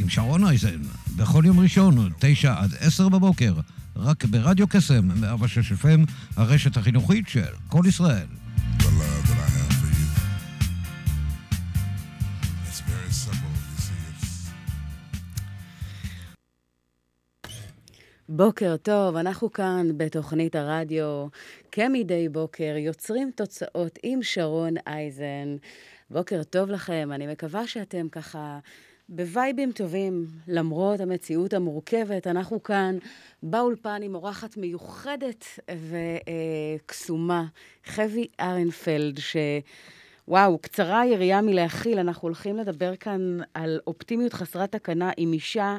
עם שרון אייזן, בכל יום ראשון, תשע עד עשר בבוקר, רק ברדיו קסם, 106 FM, הרשת החינוכית של כל ישראל. בוקר טוב, אנחנו כאן בתוכנית הרדיו, כמדי בוקר, יוצרים תוצאות עם שרון אייזן. בוקר טוב לכם, אני מקווה שאתם ככה בווייבים טובים, למרות המציאות המורכבת. אנחנו כאן באולפן עם אורחת מיוחדת וקסומה, חבי ארנפלד, ש... וואו, קצרה היריעה מלהכיל, אנחנו הולכים לדבר כאן על אופטימיות חסרת תקנה עם אישה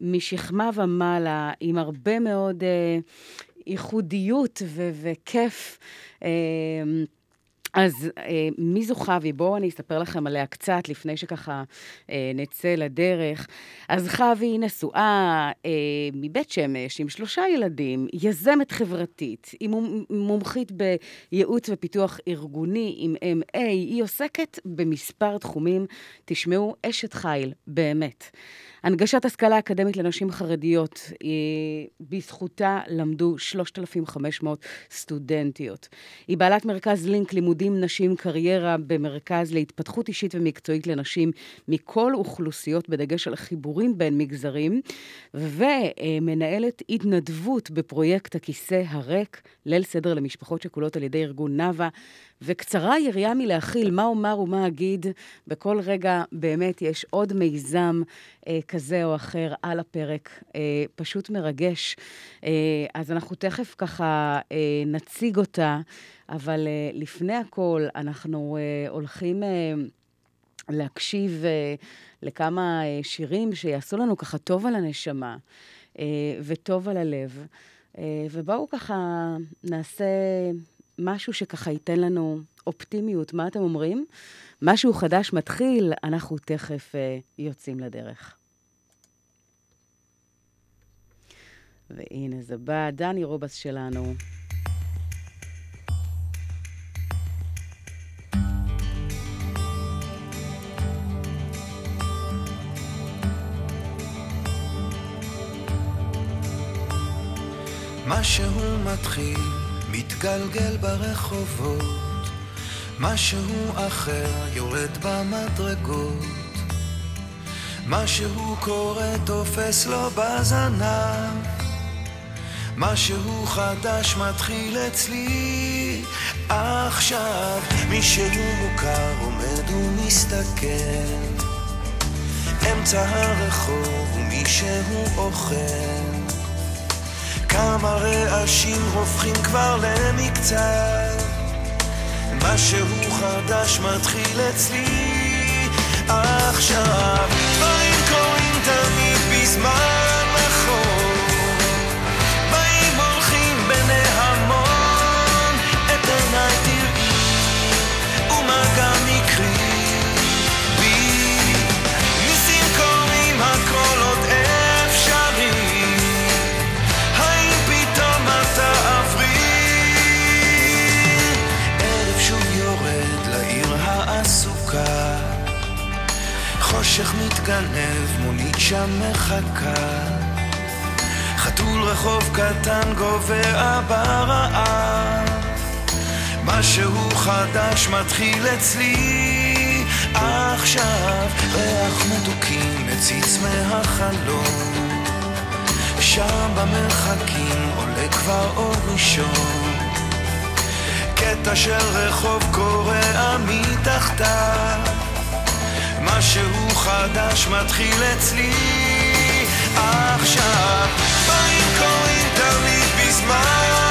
משכמה ומעלה, עם הרבה מאוד אה, ייחודיות ו- וכיף. אה, אז אה, מי זו חוי? בואו אני אספר לכם עליה קצת לפני שככה אה, נצא לדרך. אז חוי היא נשואה אה, מבית שמש עם שלושה ילדים, יזמת חברתית, היא מומ- מומחית בייעוץ ופיתוח ארגוני עם MA, היא עוסקת במספר תחומים. תשמעו, אשת חיל, באמת. הנגשת השכלה אקדמית לנשים חרדיות, אה, בזכותה למדו 3,500 סטודנטיות. היא בעלת מרכז לינק לימודים נשים קריירה במרכז להתפתחות אישית ומקצועית לנשים מכל אוכלוסיות, בדגש על חיבורים בין מגזרים, ומנהלת התנדבות בפרויקט הכיסא הריק, ליל סדר למשפחות שכולות על ידי ארגון נאוה. וקצרה יריעה מלהכיל מה אומר ומה אגיד. בכל רגע באמת יש עוד מיזם אה, כזה או אחר על הפרק. אה, פשוט מרגש. אה, אז אנחנו תכף ככה אה, נציג אותה, אבל אה, לפני הכל אנחנו אה, הולכים... אה, להקשיב אה, לכמה אה, שירים שיעשו לנו ככה טוב על הנשמה אה, וטוב על הלב. אה, ובואו ככה נעשה משהו שככה ייתן לנו אופטימיות. מה אתם אומרים? משהו חדש מתחיל, אנחנו תכף אה, יוצאים לדרך. והנה זה בא, דני רובס שלנו. משהו מתחיל, מתגלגל ברחובות, משהו אחר יורד במדרגות, משהו קורה תופס לו בזנב, משהו חדש מתחיל אצלי. עכשיו, מישהו מוכר עומד ומסתכל, אמצע הרחוב ומישהו אוכל כמה רעשים הופכים כבר למקצת. משהו חדש מתחיל אצלי. עכשיו דברים קורים תמיד בזמן מתגנב, מונית שם מחכה. חתול רחוב קטן גובע ברעב משהו חדש מתחיל אצלי. עכשיו ריח מתוקים מציץ מהחלום שם במרחקים עולה כבר אור ראשון. קטע של רחוב קורע מתחתיו משהו חדש מתחיל אצלי עכשיו. דברים קורים תמיד בזמן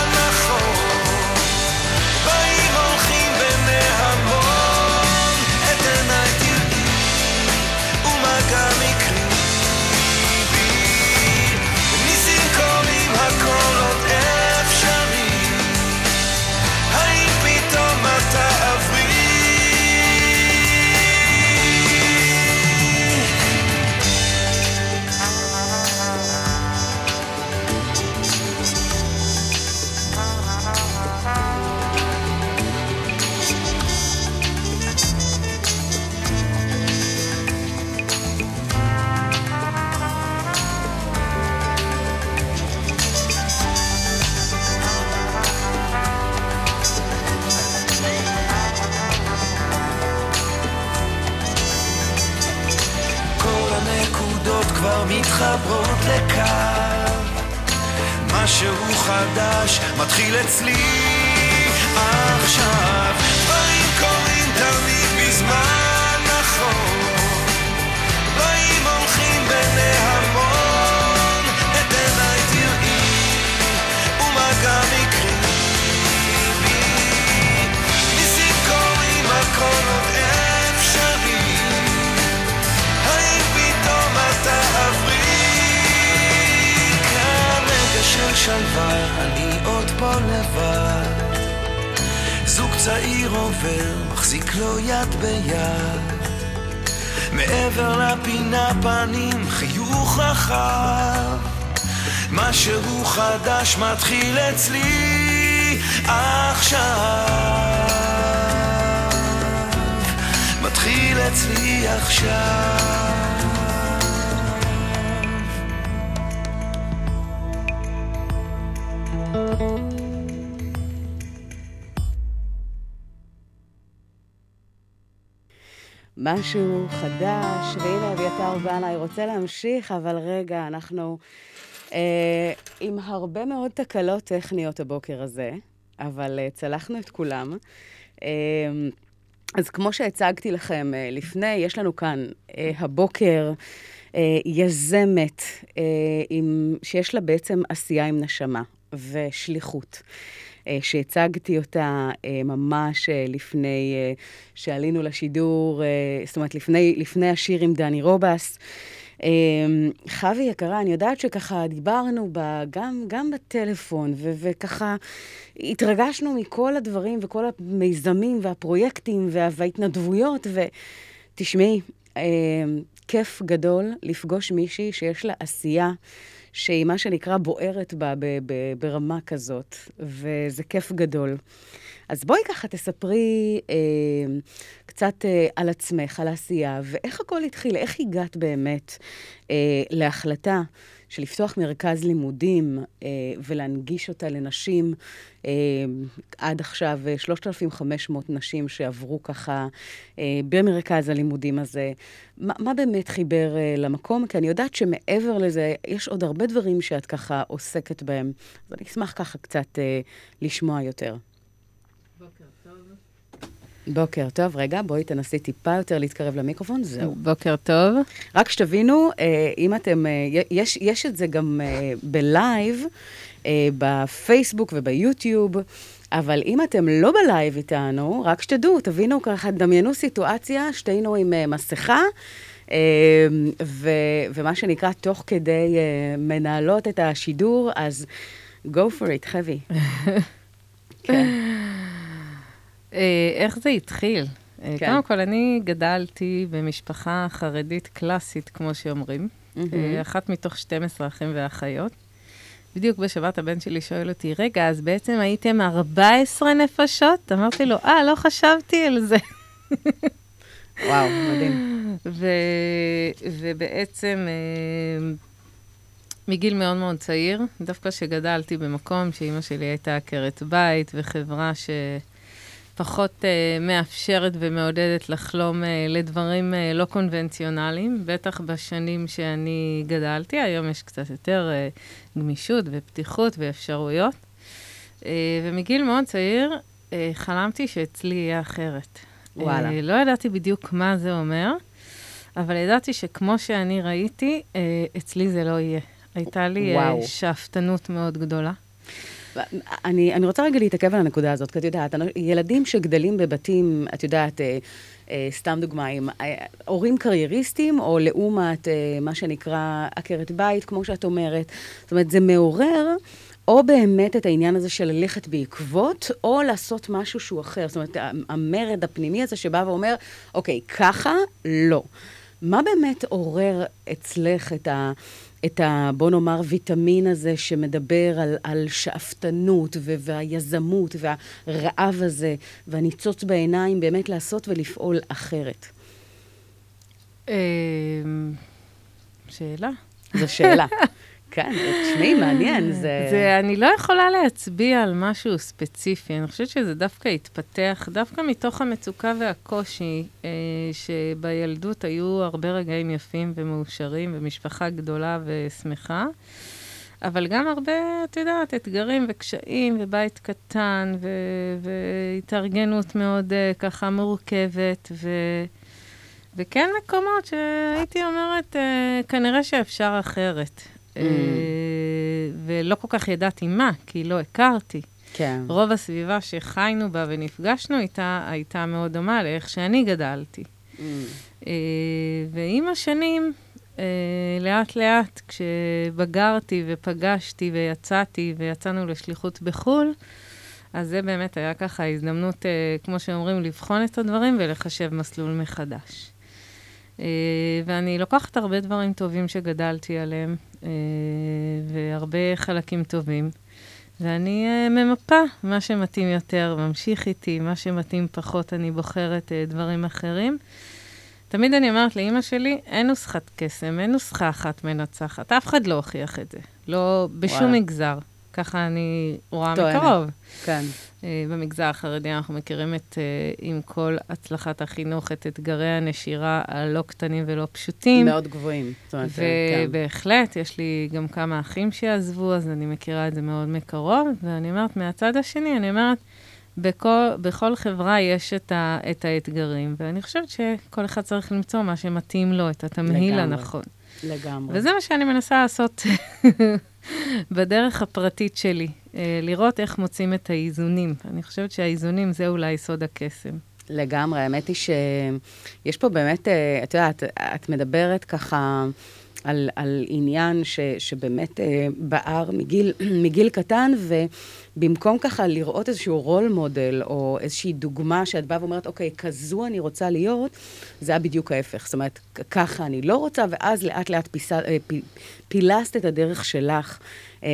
משהו חדש, והנה אביתר בנאי רוצה להמשיך, אבל רגע, אנחנו אה, עם הרבה מאוד תקלות טכניות הבוקר הזה, אבל אה, צלחנו את כולם. אה, אז כמו שהצגתי לכם אה, לפני, יש לנו כאן אה, הבוקר אה, יזמת אה, עם, שיש לה בעצם עשייה עם נשמה ושליחות. אה, שהצגתי אותה אה, ממש אה, לפני שעלינו לשידור, זאת אומרת, לפני, לפני השיר עם דני רובס. אה, חוי יקרה, אני יודעת שככה דיברנו בה, גם, גם בטלפון, ו- וככה התרגשנו מכל הדברים וכל המיזמים והפרויקטים וה- וההתנדבויות, ותשמעי, אה, כיף גדול לפגוש מישהי שיש לה עשייה. שהיא מה שנקרא בוערת בה ב- ב- ברמה כזאת, וזה כיף גדול. אז בואי ככה תספרי אה, קצת אה, על עצמך, על העשייה, ואיך הכל התחיל, איך הגעת באמת אה, להחלטה של לפתוח מרכז לימודים אה, ולהנגיש אותה לנשים. אה, עד עכשיו אה, 3,500 נשים שעברו ככה אה, במרכז הלימודים הזה. מה, מה באמת חיבר אה, למקום? כי אני יודעת שמעבר לזה, יש עוד הרבה דברים שאת ככה עוסקת בהם. אז אני אשמח ככה קצת אה, לשמוע יותר. בוקר טוב, רגע, בואי תנסי טיפה יותר להתקרב למיקרופון, זהו. בוקר טוב. רק שתבינו, אה, אם אתם, אה, יש, יש את זה גם אה, בלייב, בפייסבוק וביוטיוב, אבל אם אתם לא בלייב איתנו, רק שתדעו, תבינו ככה, דמיינו סיטואציה, שתינו עם מסכה. ו, ומה שנקרא, תוך כדי אה, מנהלות את השידור, אז go for it, חבי. כן. אה, איך זה התחיל? אה, כן. קודם כל, אני גדלתי במשפחה חרדית קלאסית, כמו שאומרים. אה, אחת מתוך 12 אחים ואחיות. בדיוק בשבת הבן שלי שואל אותי, רגע, אז בעצם הייתם 14 נפשות? אמרתי לו, אה, לא חשבתי על זה. וואו, מדהים. ו... ובעצם מגיל מאוד מאוד צעיר, דווקא שגדלתי במקום שאימא שלי הייתה עקרת בית וחברה שפחות אה, מאפשרת ומעודדת לחלום אה, לדברים אה, לא קונבנציונליים, בטח בשנים שאני גדלתי, היום יש קצת יותר אה, גמישות ופתיחות ואפשרויות. אה, ומגיל מאוד צעיר אה, חלמתי שאצלי יהיה אחרת. וואלה. אה, לא ידעתי בדיוק מה זה אומר, אבל ידעתי שכמו שאני ראיתי, אה, אצלי זה לא יהיה. הייתה לי אה, וואו. שאפתנות מאוד גדולה. אני, אני רוצה רגע להתעכב על הנקודה הזאת, כי את יודעת, ילדים שגדלים בבתים, את יודעת, אה, אה, סתם דוגמה, עם אה, הורים קרייריסטים, או לעומת אה, מה שנקרא עקרת בית, כמו שאת אומרת. זאת אומרת, זה מעורר או באמת את העניין הזה של ללכת בעקבות, או לעשות משהו שהוא אחר. זאת אומרת, המרד הפנימי הזה שבא ואומר, אוקיי, ככה, לא. מה באמת עורר אצלך את ה... את ה... בוא נאמר, ויטמין הזה שמדבר על, על שאפתנות ו- והיזמות והרעב הזה והניצוץ בעיניים, באמת לעשות ולפעול אחרת? אה, שאלה. זו שאלה. כן, תשמעי, מעניין, זה... זה, אני לא יכולה להצביע על משהו ספציפי, אני חושבת שזה דווקא התפתח, דווקא מתוך המצוקה והקושי, אה, שבילדות היו הרבה רגעים יפים ומאושרים, ומשפחה גדולה ושמחה, אבל גם הרבה, את יודעת, אתגרים וקשיים, ובית קטן, ו- והתארגנות מאוד אה, ככה מורכבת, ו... וכן מקומות שהייתי אומרת, אה, כנראה שאפשר אחרת. אה, ולא כל כך ידעתי מה, כי לא הכרתי. כן. רוב הסביבה שחיינו בה ונפגשנו איתה, הייתה מאוד דומה לאיך שאני גדלתי. Mm. אה, ועם השנים, אה, לאט-לאט, כשבגרתי ופגשתי ויצאתי ויצאנו לשליחות בחו"ל, אז זה באמת היה ככה הזדמנות, אה, כמו שאומרים, לבחון את הדברים ולחשב מסלול מחדש. אה, ואני לוקחת הרבה דברים טובים שגדלתי עליהם, אה, והרבה חלקים טובים, ואני אה, ממפה מה שמתאים יותר, ממשיך איתי, מה שמתאים פחות, אני בוחרת דברים אחרים. תמיד אני אומרת לאימא שלי, אין נוסחת קסם, אין נוסחה אחת מנצחת. אף אחד לא הוכיח את זה. לא בשום וואלה. מגזר. ככה אני רואה טוענת. מקרוב. כן. Uh, במגזר החרדי אנחנו מכירים את, uh, עם כל הצלחת החינוך, את אתגרי הנשירה הלא קטנים ולא פשוטים. מאוד גבוהים. אומרת, כן. ובהחלט, יש לי גם כמה אחים שעזבו, אז אני מכירה את זה מאוד מקרוב. ואני אומרת, מהצד השני, אני אומרת, בכל, בכל חברה יש את, ה, את האתגרים, ואני חושבת שכל אחד צריך למצוא מה שמתאים לו, את התמהיל לגמרי. הנכון. לגמרי. וזה מה שאני מנסה לעשות בדרך הפרטית שלי, אה, לראות איך מוצאים את האיזונים. אני חושבת שהאיזונים זה אולי סוד הקסם. לגמרי, האמת היא שיש פה באמת, אה, את יודעת, את מדברת ככה על, על עניין ש, שבאמת אה, בער מגיל, מגיל קטן, ובמקום ככה לראות איזשהו רול מודל, או איזושהי דוגמה שאת באה ואומרת, אוקיי, כזו אני רוצה להיות, זה היה בדיוק ההפך. זאת אומרת, ככה אני לא רוצה, ואז לאט לאט פיסה, אה, פי, פילסת את הדרך שלך. אה,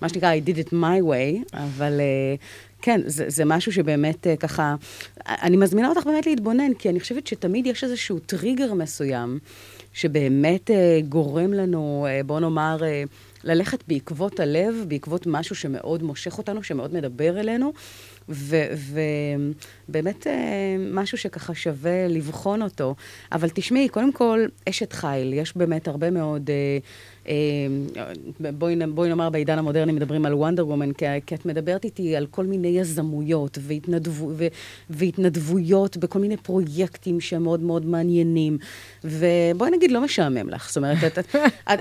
מה שנקרא, I did it my way, אבל... אה, כן, זה, זה משהו שבאמת אה, ככה, אני מזמינה אותך באמת להתבונן, כי אני חושבת שתמיד יש איזשהו טריגר מסוים, שבאמת אה, גורם לנו, אה, בוא נאמר, אה, ללכת בעקבות הלב, בעקבות משהו שמאוד מושך אותנו, שמאוד מדבר אלינו, ובאמת משהו שככה שווה לבחון אותו. אבל תשמעי, קודם כל, אשת חיל, יש באמת הרבה מאוד... אה, בואי, נ- בואי נאמר, בעידן המודרני מדברים על וונדר וומן, כי, כי את מדברת איתי על כל מיני יזמויות והתנדבו, ו, והתנדבויות בכל מיני פרויקטים שהם מאוד מאוד מעניינים. ובואי נגיד, לא משעמם לך. זאת אומרת, את, את, את,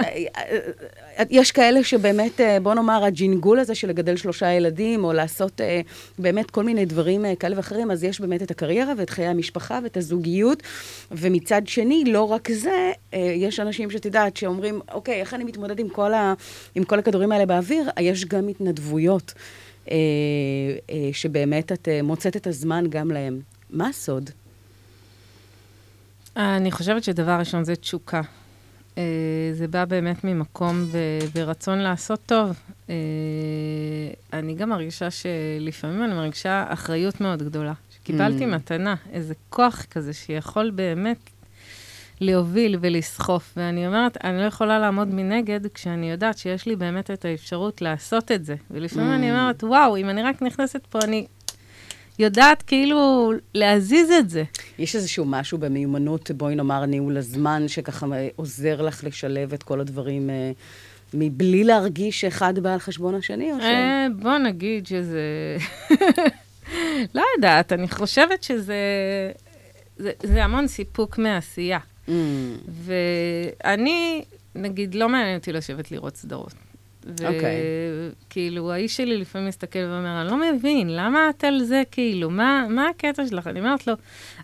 את, יש כאלה שבאמת, אה, בוא נאמר, הג'ינגול הזה של לגדל שלושה ילדים, או לעשות אה, באמת כל מיני דברים אה, כאלה ואחרים, אז יש באמת את הקריירה ואת חיי המשפחה ואת הזוגיות. ומצד שני, לא רק זה, אה, יש אנשים שאת יודעת, שאומרים, אוקיי, איך אני מתמודד עם כל, ה, עם כל הכדורים האלה באוויר? יש גם התנדבויות, אה, אה, שבאמת את אה, מוצאת את הזמן גם להם. מה הסוד? אני חושבת שדבר ראשון זה תשוקה. אה, זה בא באמת ממקום ורצון לעשות טוב. אה, אני גם מרגישה שלפעמים אני מרגישה אחריות מאוד גדולה. שקיבלתי Mm. מתנה, איזה כוח כזה שיכול באמת להוביל ולסחוף. ואני אומרת, אני לא יכולה לעמוד מנגד כשאני יודעת שיש לי באמת את האפשרות לעשות את זה. ולפעמים Mm. אני אומרת, וואו, אם אני רק נכנסת פה, אני יודעת כאילו להזיז את זה. יש איזשהו משהו במיומנות, בואי נאמר, ניהול הזמן, שככה אה, עוזר לך לשלב את כל הדברים אה, מבלי להרגיש שאחד בא על חשבון השני, או ש... אה, בוא נגיד שזה... לא יודעת, אני חושבת שזה... זה, זה המון סיפוק מעשייה. Mm, ואני, נגיד, לא מעניין אותי לשבת לראות סדרות. אוקיי. וכאילו, האיש שלי לפעמים מסתכל ואומר, אני לא מבין, למה את על זה, כאילו, מה, מה הקטע שלך? אני אומרת לו,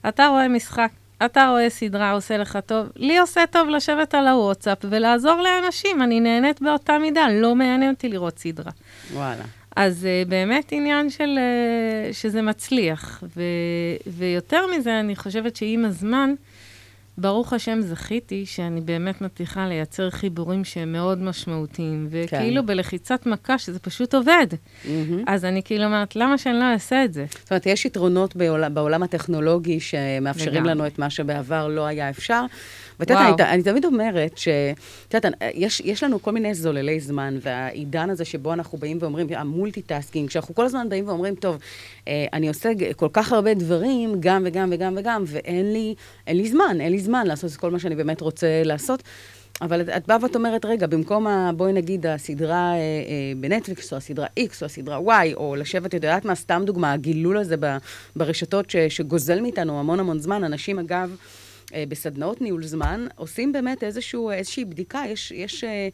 אתה רואה משחק, אתה רואה סדרה, עושה לך טוב, לי עושה טוב לשבת על הוואטסאפ ולעזור לאנשים, אני נהנית באותה מידה, לא מעניין אותי לראות סדרה. וואלה. אז uh, באמת עניין של, uh, שזה מצליח. ו, ויותר מזה, אני חושבת שעם הזמן, ברוך השם זכיתי שאני באמת מצליחה לייצר חיבורים שהם מאוד משמעותיים, וכאילו כן. בלחיצת מכה שזה פשוט עובד. מהמם. אז אני כאילו אומרת, למה שאני לא אעשה את זה? זאת אומרת, יש יתרונות בעולם, בעולם הטכנולוגי שמאפשרים לגמרי. לנו את מה שבעבר לא היה אפשר. ואת יודעת. אני, אני תמיד אומרת ש... את יודעת, יש, יש לנו כל מיני זוללי זמן, והעידן הזה שבו אנחנו באים ואומרים, ה multitasking, שאנחנו כל הזמן באים ואומרים, טוב, אה, אני עושה כל כך הרבה דברים, גם וגם וגם וגם, ואין לי, לי זמן, אין לי זמן לעשות את כל מה שאני באמת רוצה לעשות. אבל את, את באה ואת אומרת, רגע, במקום, ה, בואי נגיד, הסדרה אה, אה, בנטפליקס, או הסדרה X, או הסדרה Y, או לשבת, את יודעת מה, סתם דוגמה, הגלילה הזה ב, ברשתות ש, שגוזל מאיתנו המון המון זמן. אנשים, אגב, בסדנאות ניהול זמן, עושים באמת איזשהו, איזושהי בדיקה. יש, יש אה,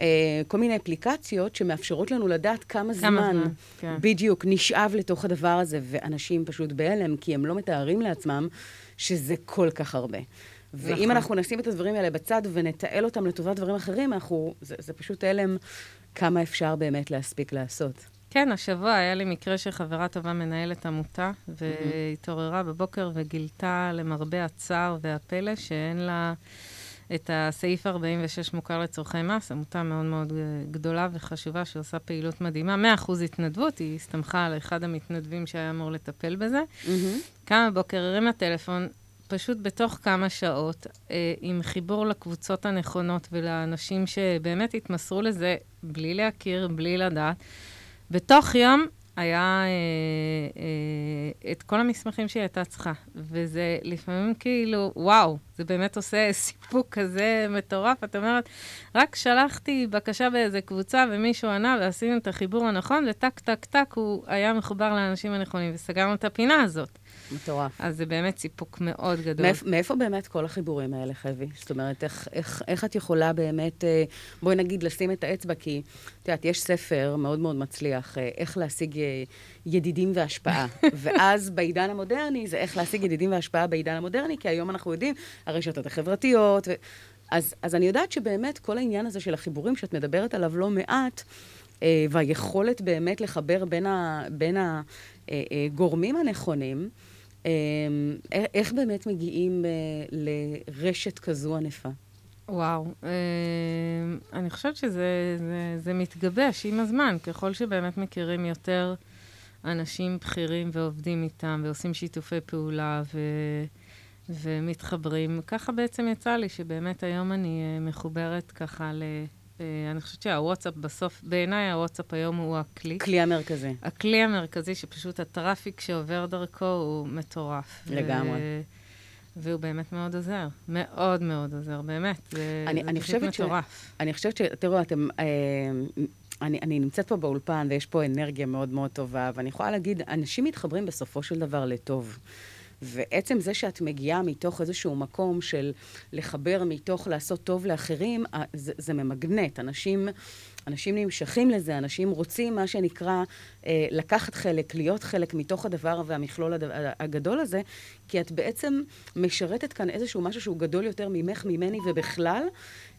אה, כל מיני אפליקציות שמאפשרות לנו לדעת כמה זמן, זמן, כן. בדיוק נשאב לתוך הדבר הזה, ואנשים פשוט בהלם, כי הם לא מתארים לעצמם שזה כל כך הרבה. ואם נכון. אנחנו נשים את הדברים האלה בצד ונתעל אותם לטובת דברים אחרים, אנחנו, זה, זה פשוט הלם כמה אפשר באמת להספיק לעשות. כן, השבוע היה לי מקרה שחברה טובה מנהלת עמותה, והתעוררה בבוקר וגילתה למרבה הצער והפלא שאין לה את הסעיף 46 מוכר לצורכי מס, עמותה מאוד מאוד אה, גדולה וחשובה שעושה פעילות מדהימה. 100% התנדבות, היא הסתמכה על אחד המתנדבים שהיה אמור לטפל בזה. קמה בבוקר, הרימה טלפון, פשוט בתוך כמה שעות, אה, עם חיבור לקבוצות הנכונות ולאנשים שבאמת התמסרו לזה בלי להכיר, בלי לדעת. בתוך יום היה אה, אה, את כל המסמכים שהיא הייתה צריכה. וזה לפעמים כאילו, וואו, זה באמת עושה סיפוק כזה מטורף. את אומרת, רק שלחתי בקשה באיזה קבוצה ומישהו ענה ועשינו את החיבור הנכון, וטק, טק, טק, הוא היה מחובר לאנשים הנכונים, וסגרנו את הפינה הזאת. מטורף. אז זה באמת סיפוק מאוד גדול. מאיפ, מאיפה באמת כל החיבורים האלה, חבי? זאת אומרת, איך, איך, איך את יכולה באמת, אה, בואי נגיד, לשים את האצבע, כי את יודעת, יש ספר מאוד מאוד מצליח, אה, איך להשיג אה, ידידים והשפעה. ואז בעידן המודרני, זה איך להשיג ידידים והשפעה בעידן המודרני, כי היום אנחנו יודעים, הרשתות החברתיות. ו... אז, אז אני יודעת שבאמת כל העניין הזה של החיבורים שאת מדברת עליו לא מעט, והיכולת באמת לחבר בין, ה, בין הגורמים הנכונים, איך- איך באמת מגיעים אה, לרשת כזו ענפה? וואו, אה, אני חושבת שזה זה, זה מתגבש עם הזמן, ככל שבאמת מכירים יותר אנשים בכירים ועובדים איתם ועושים שיתופי פעולה ו, ומתחברים. ככה בעצם יצא לי שבאמת היום אני אה, מחוברת ככה ל... אה, אני חושבת שהוואטסאפ בסוף, בעיניי הוואטסאפ היום הוא הכלי. כלי המרכזי. הכלי המרכזי שפשוט הטראפיק שעובר דרכו הוא מטורף. לגמרי. ו... והוא באמת מאוד עוזר. מאוד מאוד עוזר, באמת. זה, אני- זה אני פשוט חושבת ש- מטורף. אני חושבת ש... תראו, אתם... אה, אני, אני נמצאת פה באולפן, ויש פה אנרגיה מאוד מאוד טובה, ואני יכולה להגיד, אנשים מתחברים בסופו של דבר לטוב. ועצם זה שאת מגיעה מתוך איזשהו מקום של לחבר מתוך לעשות טוב לאחרים, אה, זה, זה ממגנט. אנשים, אנשים נמשכים לזה, אנשים רוצים, מה שנקרא, אה, לקחת חלק, להיות חלק מתוך הדבר והמכלול הד... הגדול הזה, כי את בעצם משרתת כאן איזשהו משהו שהוא גדול יותר ממך, ממני ובכלל,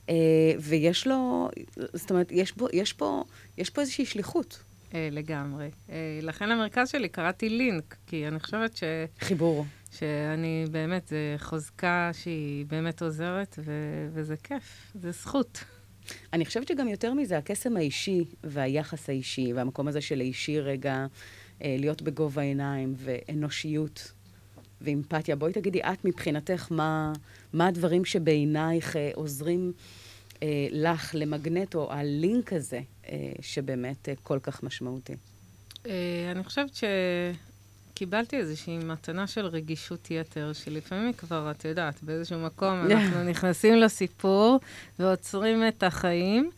אה, ויש לו, זאת אומרת, יש, בו, יש, פה, יש פה איזושהי שליחות, אה, לגמרי. אה, לכן למרכז שלי קראתי לינק, כי אני חושבת ש... חיבור. שאני באמת, זה חוזקה שהיא באמת עוזרת, ו... וזה כיף, זה זכות. אני חושבת שגם יותר מזה, הקסם האישי והיחס האישי, והמקום הזה של האישי רגע, אה, להיות בגובה העיניים, ואנושיות ואמפתיה. בואי תגידי, את מבחינתך, מה, מה הדברים שבעינייך אה, עוזרים אה, לך למגנט, או הלינק הזה, שבאמת אה, כל כך משמעותי? אה, אני חושבת שקיבלתי איזושהי מתנה של רגישות יתר, שלפעמים כבר, את יודעת, באיזשהו מקום אנחנו נכנסים לסיפור ועוצרים את החיים,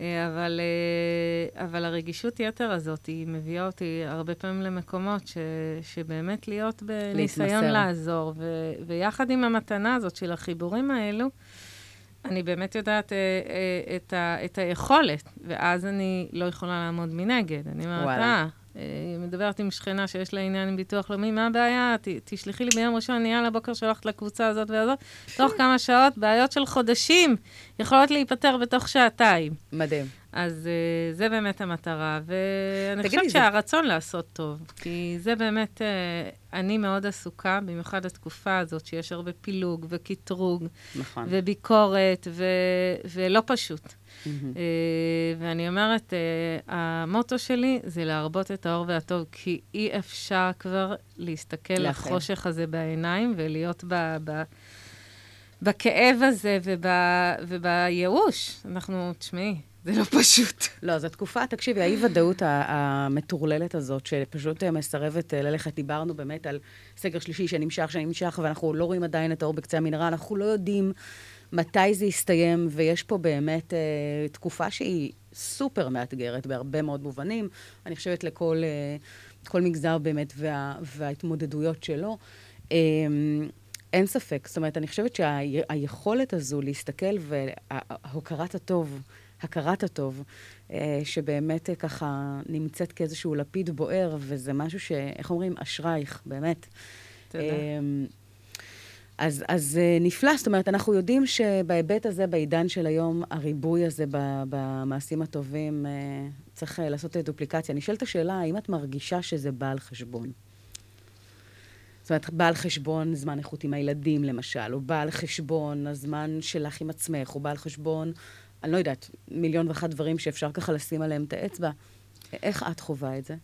אה, אבל, אה, אבל הרגישות יתר הזאת, היא מביאה אותי הרבה פעמים למקומות ש, שבאמת להיות בניסיון להתמסר. לעזור, ו, ויחד עם המתנה הזאת של החיבורים האלו, אני באמת יודעת אה, אה, את, ה, את היכולת, ואז אני לא יכולה לעמוד מנגד. אני אומרת. אה, אה, מדברת עם שכנה שיש לה עניין עם ביטוח לאומי, מה הבעיה? ת, תשלחי לי ביום ראשון, אני על הבוקר שולחת לקבוצה הזאת והזאת. תוך כמה שעות, בעיות של חודשים יכולות להיפתר בתוך שעתיים. מדהים. אז uh, זה באמת המטרה, ואני חושבת זה- שהרצון לעשות טוב, כי זה באמת, uh, אני מאוד עסוקה, במיוחד התקופה הזאת, שיש הרבה פילוג וקטרוג נכון. וביקורת, ו- ולא פשוט. מהמם. Uh, ואני אומרת, uh, המוטו שלי זה להרבות את האור והטוב, כי אי אפשר כבר להסתכל. לחושך הזה בעיניים ולהיות ב... ב בכאב הזה וב, ובייאוש. אנחנו, תשמעי, זה לא פשוט. לא, זו תקופה, תקשיבי, האי-ודאות המטורללת הזאת, שפשוט אה, מסרבת אה, ללכת, דיברנו באמת על סגר שלישי שנמשך, שנמשך, ואנחנו לא רואים עדיין את האור בקצה המנהרה, אנחנו לא יודעים מתי זה יסתיים, ויש פה באמת אה, תקופה שהיא סופר מאתגרת בהרבה מאוד מובנים. אני חושבת לכל אה, מגזר באמת וה, וההתמודדויות שלו. אה, אין ספק, זאת אומרת, אני חושבת שהיכולת הזו להסתכל והוקרת הטוב, הכרת הטוב, אה, שבאמת אה, ככה נמצאת כאיזשהו לפיד בוער, וזה משהו ש... איך אומרים? אשרייך, באמת. תודה. אמ, אז, אז אה, נפלא, זאת אומרת, אנחנו יודעים שבהיבט הזה, בעידן של היום, הריבוי הזה במעשים הטובים, צריך לעשות דופליקציה. נשאלת השאלה, האם את מרגישה שזה בא על חשבון? זאת אומרת, בא על חשבון זמן איכות עם הילדים, למשל, או בא על חשבון הזמן שלך עם עצמך, או בא על חשבון, אני לא יודעת, מיליון ואחת דברים שאפשר ככה לשים עליהם את האצבע. איך את חווה את זה?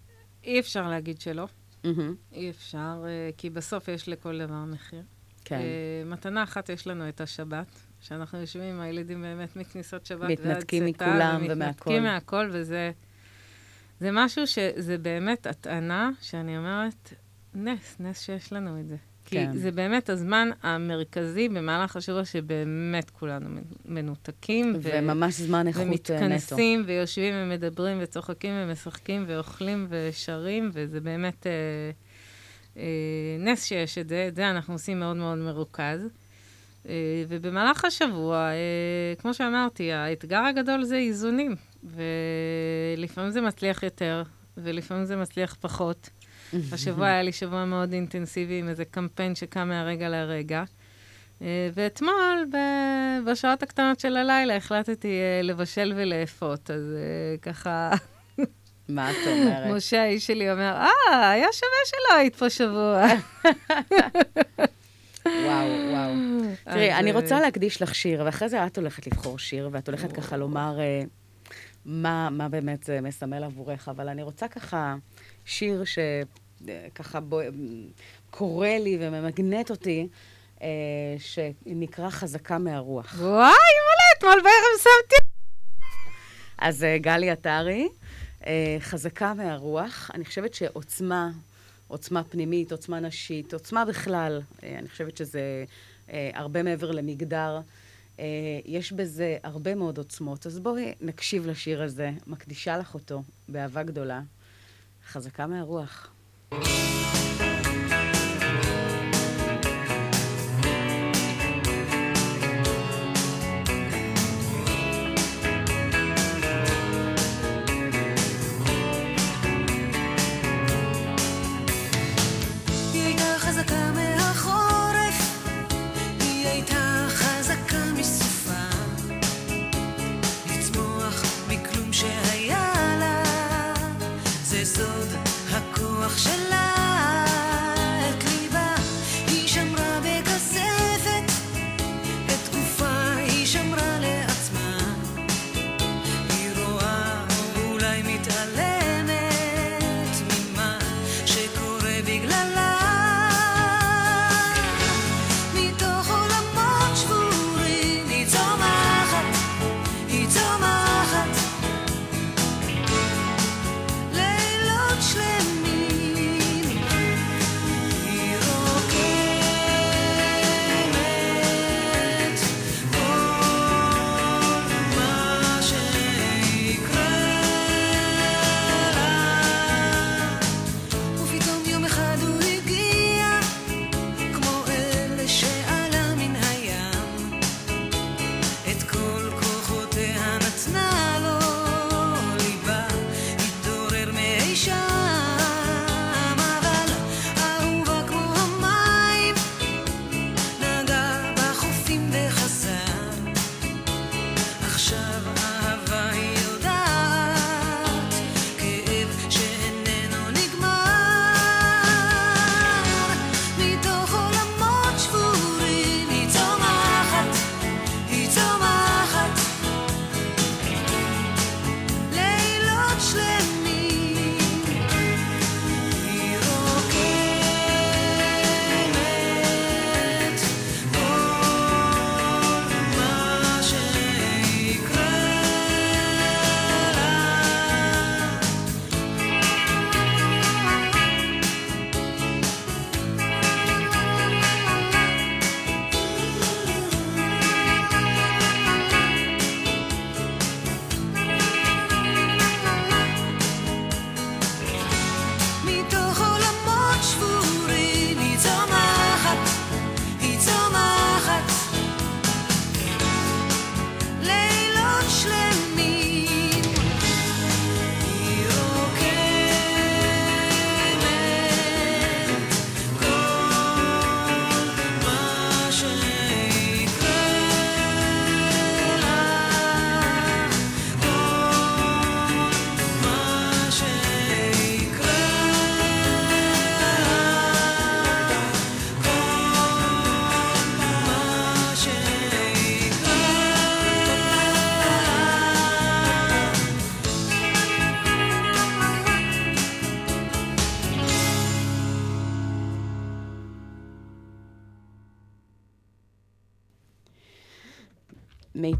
אי אפשר להגיד שלא. מהמם. אי אפשר, אה, כי בסוף יש לכל דבר מחיר. כן. אה, מתנה אחת יש לנו את השבת, שאנחנו יושבים עם הילדים באמת מכניסות שבת ועד צאתה. מתנתקים מכולם ומהכל. ומתנתקים מהכל, וזה זה משהו שזה באמת הטענה, שאני אומרת, נס, נס שיש לנו את זה. כי כן. זה באמת הזמן המרכזי במהלך השבוע שבאמת כולנו מנותקים. ו- וממש זמן איכות אה, נטו. ומתכנסים ויושבים ומדברים וצוחקים ומשחקים ואוכלים ושרים, וזה באמת אה, אה, נס שיש את זה. את זה אנחנו עושים מאוד מאוד מרוכז. אה, ובמהלך השבוע, אה, כמו שאמרתי, האתגר הגדול זה איזונים. ולפעמים זה מצליח יותר, ולפעמים זה מצליח פחות. השבוע היה לי שבוע מאוד אינטנסיבי עם איזה קמפיין שקם מהרגע להרגע. אה, ואתמול, בשעות הקטנות של הלילה, החלטתי אה, לבשל ולאפות. אז אה, ככה, מה את אומרת? משה האיש שלי אומר, אה, היה שווה שלא היית פה שבוע. וואו, וואו. תראי, אני רוצה להקדיש לך שיר, ואחרי זה את הולכת לבחור שיר, ואת הולכת ככה לומר מה מה באמת זה מסמל עבורך, אבל אני רוצה ככה שיר שככה קורא לי וממגנט אותי, אה, שנקרא חזקה מהרוח. וואי, מלא, אתמול בערב שמתי... אז אה, גלי עטרי, אה, חזקה מהרוח. אני חושבת שעוצמה, עוצמה פנימית, עוצמה נשית, עוצמה בכלל, אה, אני חושבת שזה אה, הרבה מעבר למגדר. אה, יש בזה הרבה מאוד עוצמות. אז בואי נקשיב לשיר הזה, מקדישה לך אותו באהבה גדולה. חזקה מהרוח.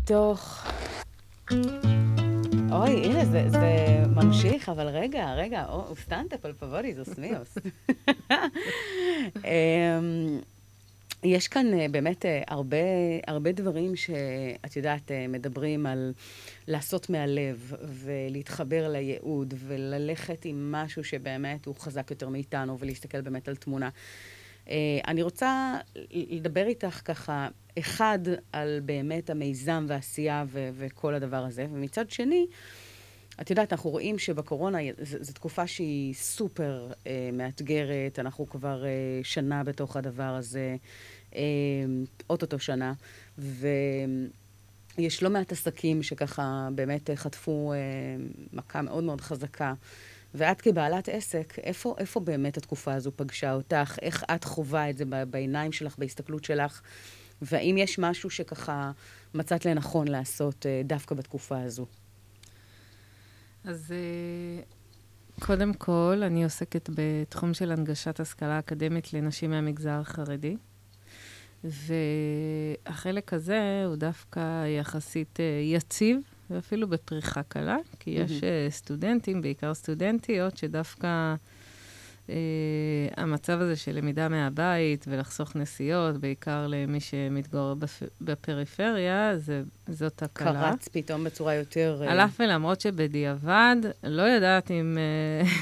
מתוך... אוי, הנה, זה, זה ממשיך, אבל רגע, רגע, או, אוסטנטה פלפבודי, זוס מיוס. אמ, יש כאן אה, באמת אה, הרבה, הרבה דברים שאת יודעת, אה, מדברים על לעשות מהלב ולהתחבר לייעוד וללכת עם משהו שבאמת הוא חזק יותר מאיתנו ולהסתכל באמת על תמונה. אני רוצה לדבר איתך ככה, אחד, על באמת המיזם והעשייה ו- וכל הדבר הזה, ומצד שני, את יודעת, אנחנו רואים שבקורונה זו תקופה שהיא סופר אה, מאתגרת, אנחנו כבר אה, שנה בתוך הדבר הזה, אה, אוטוטו שנה, ויש לא מעט עסקים שככה באמת חטפו אה, מכה מאוד מאוד חזקה. ואת כבעלת עסק, איפה, איפה באמת התקופה הזו פגשה אותך? איך את חווה את זה בעיניים שלך, בהסתכלות שלך? והאם יש משהו שככה מצאת לנכון לעשות אה, דווקא בתקופה הזו? אז אה, קודם כל, אני עוסקת בתחום של הנגשת השכלה אקדמית לנשים מהמגזר החרדי. והחלק הזה הוא דווקא יחסית אה, יציב, ואפילו בפריחה קלה, כי יש mm-hmm. סטודנטים, בעיקר סטודנטיות, שדווקא Uh, המצב הזה של למידה מהבית ולחסוך נסיעות, בעיקר למי שמתגורר בפ... בפריפריה, זה, זאת הקלה. קרץ פתאום בצורה יותר... על אף ולמרות שבדיעבד, לא יודעת אם,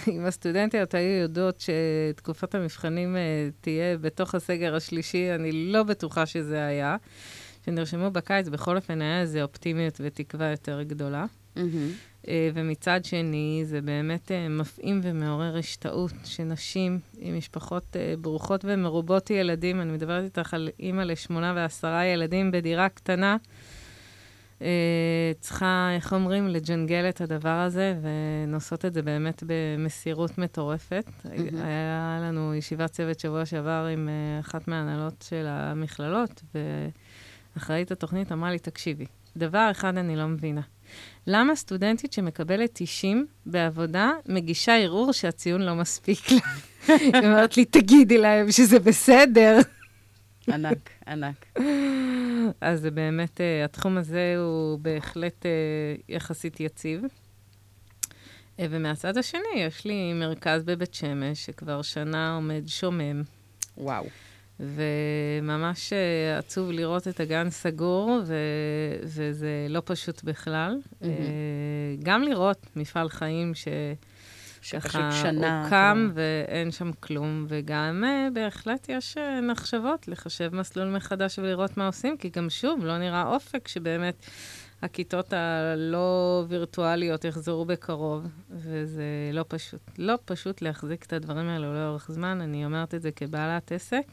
uh, אם הסטודנטיות היו יודעות שתקופת המבחנים uh, תהיה בתוך הסגר השלישי, אני לא בטוחה שזה היה. שנרשמו בקיץ, בכל אופן היה איזו אופטימיות ותקווה יותר גדולה. Mm-hmm. אה, ומצד שני, זה באמת אה, מפעים ומעורר השתאות שנשים עם משפחות אה, ברוכות ומרובות ילדים, אני מדברת איתך על אימא לשמונה ועשרה ילדים בדירה קטנה, צריכה, איך אומרים, לג'נגל את הדבר הזה, ונושאות את זה באמת במסירות מטורפת. Mm-hmm. היה לנו ישיבת צוות שבוע שעבר עם אחת מההנהלות של המכללות, ואחראית התוכנית אמרה לי, תקשיבי, דבר אחד אני לא מבינה. למה סטודנטית שמקבלת 90 בעבודה מגישה ערעור שהציון לא מספיק לה? היא אומרת לי, תגידי להם שזה בסדר. ענק, ענק. אז זה באמת, uh, התחום הזה הוא בהחלט uh, יחסית יציב. Uh, ומהצד השני, יש לי מרכז בבית שמש, שכבר שנה עומד שומם. וואו. וממש אה, עצוב לראות את הגן סגור, ו... וזה לא פשוט בכלל. Mm-hmm. גם לראות מפעל חיים ש... שככה שנה, הוא קם כאילו. ואין שם כלום, וגם uh, בהחלט יש uh, מחשבות לחשב מסלול מחדש ולראות מה עושים, כי גם שוב, לא נראה אופק שבאמת הכיתות הלא וירטואליות יחזרו בקרוב, וזה לא פשוט. לא פשוט להחזיק את הדברים האלו לאורך זמן, אני אומרת את זה כבעלת עסק.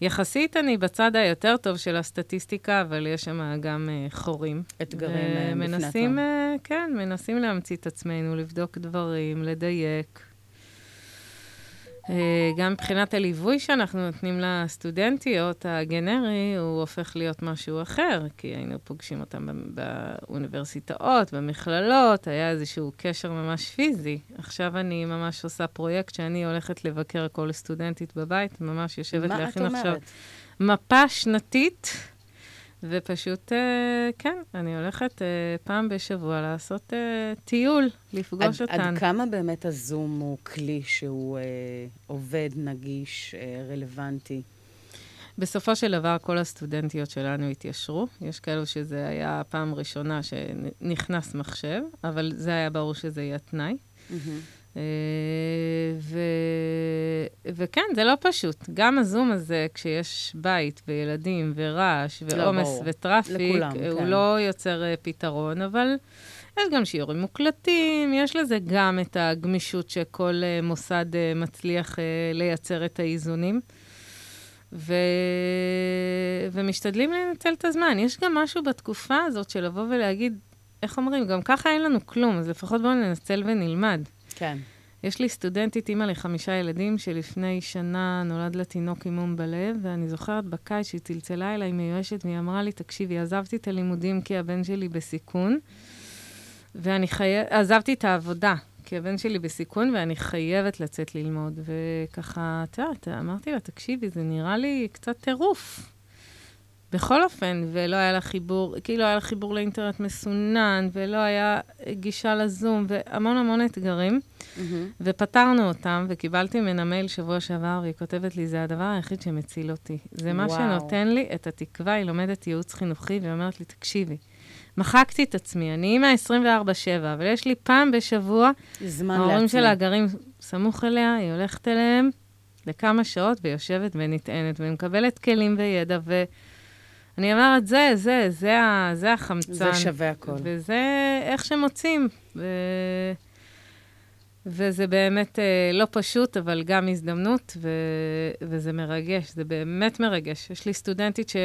יחסית אני בצד היותר טוב של הסטטיסטיקה, אבל יש שם גם uh, חורים. אתגרים uh, מנסים, uh, כן, מנסים להמציא את עצמנו, לבדוק דברים, לדייק. Uh, גם מבחינת הליווי שאנחנו נותנים לסטודנטיות, הגנרי, הוא הופך להיות משהו אחר, כי היינו פוגשים אותם באוניברסיטאות, במכללות, היה איזשהו קשר ממש פיזי. עכשיו אני ממש עושה פרויקט שאני הולכת לבקר כל סטודנטית בבית, ממש יושבת להכין עכשיו מפה שנתית. ופשוט, אה, כן, אני הולכת אה, פעם בשבוע לעשות אה, טיול, לפגוש עד, אותן. עד כמה באמת הזום הוא כלי שהוא אה, עובד, נגיש, אה, רלוונטי? בסופו של דבר, כל הסטודנטיות שלנו התיישרו. יש כאלו שזה היה הפעם הראשונה שנכנס מחשב, אבל זה היה ברור שזה יהיה תנאי. Mm-hmm. אה, ו... וכן, זה לא פשוט. גם הזום הזה, כשיש בית וילדים ורעש לא, ועומס לא, וטראפיק, לכולם, הוא כן. לא יוצר uh, פתרון, אבל יש גם שיעורים מוקלטים, יש לזה גם את הגמישות שכל מוסד מצליח לייצר את האיזונים. ו... ומשתדלים לנצל את הזמן. יש גם משהו בתקופה הזאת של לבוא ולהגיד, איך אומרים, גם ככה אין לנו כלום, אז לפחות בואו ננצל ונלמד. כן. יש לי סטודנטית, אימא לחמישה ילדים, שלפני שנה נולד לה תינוק עם מום בלב, ואני זוכרת בקיץ שהיא צלצלה אליי מיואשת, והיא אמרה לי, תקשיבי, עזבתי את הלימודים כי הבן שלי בסיכון, ואני חייבת, עזבתי את העבודה, כי הבן שלי בסיכון, ואני חייבת לצאת ללמוד. וככה, את יודעת, אמרתי לה, תקשיבי, זה נראה לי קצת טירוף. בכל אופן, ולא היה לה חיבור, כאילו היה לה חיבור לאינטרנט מסונן, ולא היה גישה לזום, והמון המון אתגרים. ופתרנו אותם, וקיבלתי ממנה מייל שבוע שעבר, והיא כותבת לי, זה הדבר היחיד שמציל אותי. זה מה וואו. שנותן לי את התקווה, היא לומדת ייעוץ חינוכי, והיא אומרת לי, תקשיבי, מחקתי את עצמי, אני אימא 24-7, אבל יש לי פעם בשבוע, זמן ההורים לעצמי. שלה גרים סמוך אליה, היא הולכת אליהם לכמה שעות ויושבת ונטענת, ומקבלת כלים וידע, ואני אומרת, זה, זה, זה, ה- זה החמצן. זה שווה הכל. וזה איך שמוצאים. ו... וזה באמת אה, לא פשוט, אבל גם הזדמנות, ו... וזה מרגש, זה באמת מרגש. יש לי סטודנטית ש...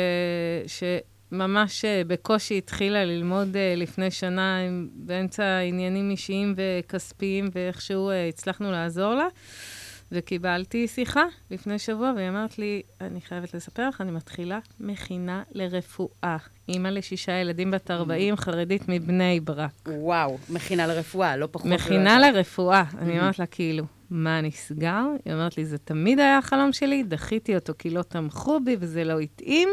שממש אה, בקושי התחילה ללמוד אה, לפני שנה, באמצע עניינים אישיים וכספיים, ואיכשהו אה, הצלחנו לעזור לה. וקיבלתי שיחה לפני שבוע, והיא אמרת לי, אני חייבת לספר לך, אני מתחילה מכינה לרפואה. אימא לשישה ילדים בת 40, חרדית מבני ברק. וואו, מכינה לרפואה, לא פחות. מכינה ולא יותר. לרפואה. אני אומרת לה, כאילו, מה נסגר? היא אומרת לי, זה תמיד היה החלום שלי, דחיתי אותו כי לא תמכו בי וזה לא התאים,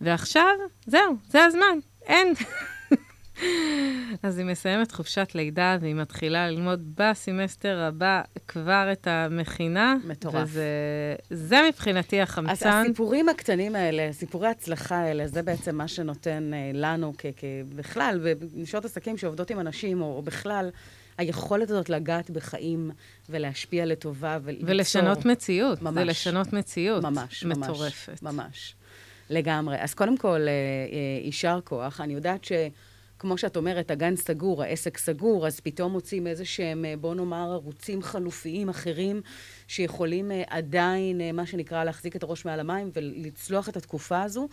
ועכשיו, זהו, זה הזמן, אין. אז היא מסיימת חופשת לידה, והיא מתחילה ללמוד בסמסטר הבא כבר את המכינה. מטורף. וזה זה מבחינתי אז החמצן. הסיפורים הקטנים האלה, סיפורי ההצלחה האלה, זה בעצם מה שנותן אה, לנו, בכלל, בנשות עסקים שעובדות עם אנשים, או, או בכלל, היכולת הזאת לגעת בחיים ולהשפיע לטובה וליצור. ולשנות מציאות. ממש. זה לשנות מציאות. ממש, ממש. מטורפת. ממש. לגמרי. אז קודם כל, אה, אה, יישר כוח. אני יודעת שכמו שאת אומרת, הגן סגור, העסק סגור, אז פתאום מוצאים איזה שהם, אה, בוא נאמר, ערוצים חלופיים אחרים, שיכולים אה, עדיין, אה, מה שנקרא, להחזיק את הראש מעל המים ולצלוח את התקופה הזו,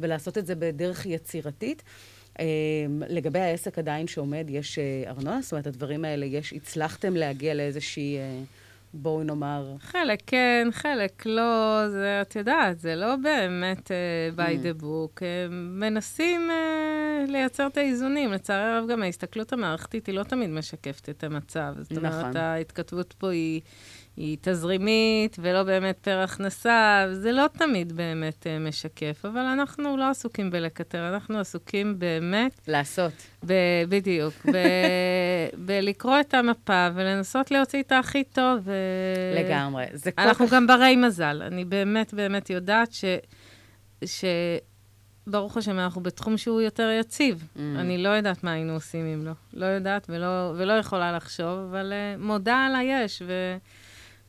ולעשות את זה בדרך יצירתית. לגבי העסק עדיין שעומד, יש ארנונה? זאת אומרת, הדברים האלה, יש, הצלחתם להגיע לאיזושהי, בואו נאמר, חלק כן, חלק לא, זה, את יודעת, זה לא באמת uh, by the book. Uh, מנסים uh, לייצר את האיזונים. לצערי הרב, גם ההסתכלות המערכתית היא לא תמיד משקפת את המצב. זאת אומרת, נכון. ההתכתבות פה היא, היא תזרימית ולא באמת פר הכנסה, זה לא תמיד באמת uh, משקף, אבל אנחנו לא עסוקים בלקטר, אנחנו עסוקים באמת לעשות. ב- בדיוק. ב- בלקרוא את המפה ולנסות להוציא את הכי טוב. ו... לגמרי. זה כל אנחנו כך... גם ברי מזל. אני באמת באמת יודעת ש... ש... ברוך השם, אנחנו בתחום שהוא יותר יציב. Mm. אני לא יודעת מה היינו עושים אם לא. לא יודעת ולא, ולא יכולה לחשוב, אבל uh, מודה על היש,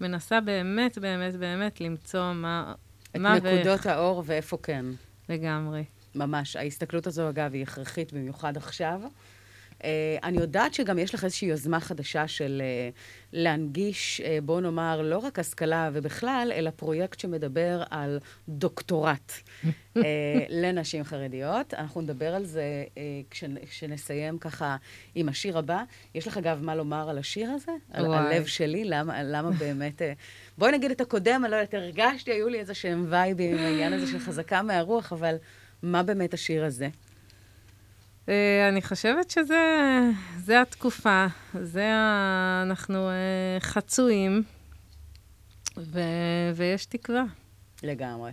ומנסה באמת, באמת, באמת למצוא מה... את מה נקודות האור ואיפה כן. לגמרי. ממש. ההסתכלות הזו, אגב, היא הכרחית במיוחד עכשיו. Uh, אני יודעת שגם יש לך איזושהי יוזמה חדשה של uh, להנגיש, uh, בואו נאמר, לא רק השכלה ובכלל, אלא פרויקט שמדבר על דוקטורט לנשים חרדיות. אנחנו נדבר על זה כשנ- כשנסיים ככה עם השיר הבא. יש לך, אגב, מה לומר על השיר הזה? על. הלב שלי? למה, למה באמת... בואי נגיד את הקודם, אני לא יודעת, הרגשתי, היו לי איזה שהם וייבים עם העניין הזה של חזקה מהרוח, אבל מה באמת השיר הזה? Uh, אני חושבת שזה זה התקופה, זה ה... אנחנו uh, חצויים, ו... ויש תקווה. לגמרי.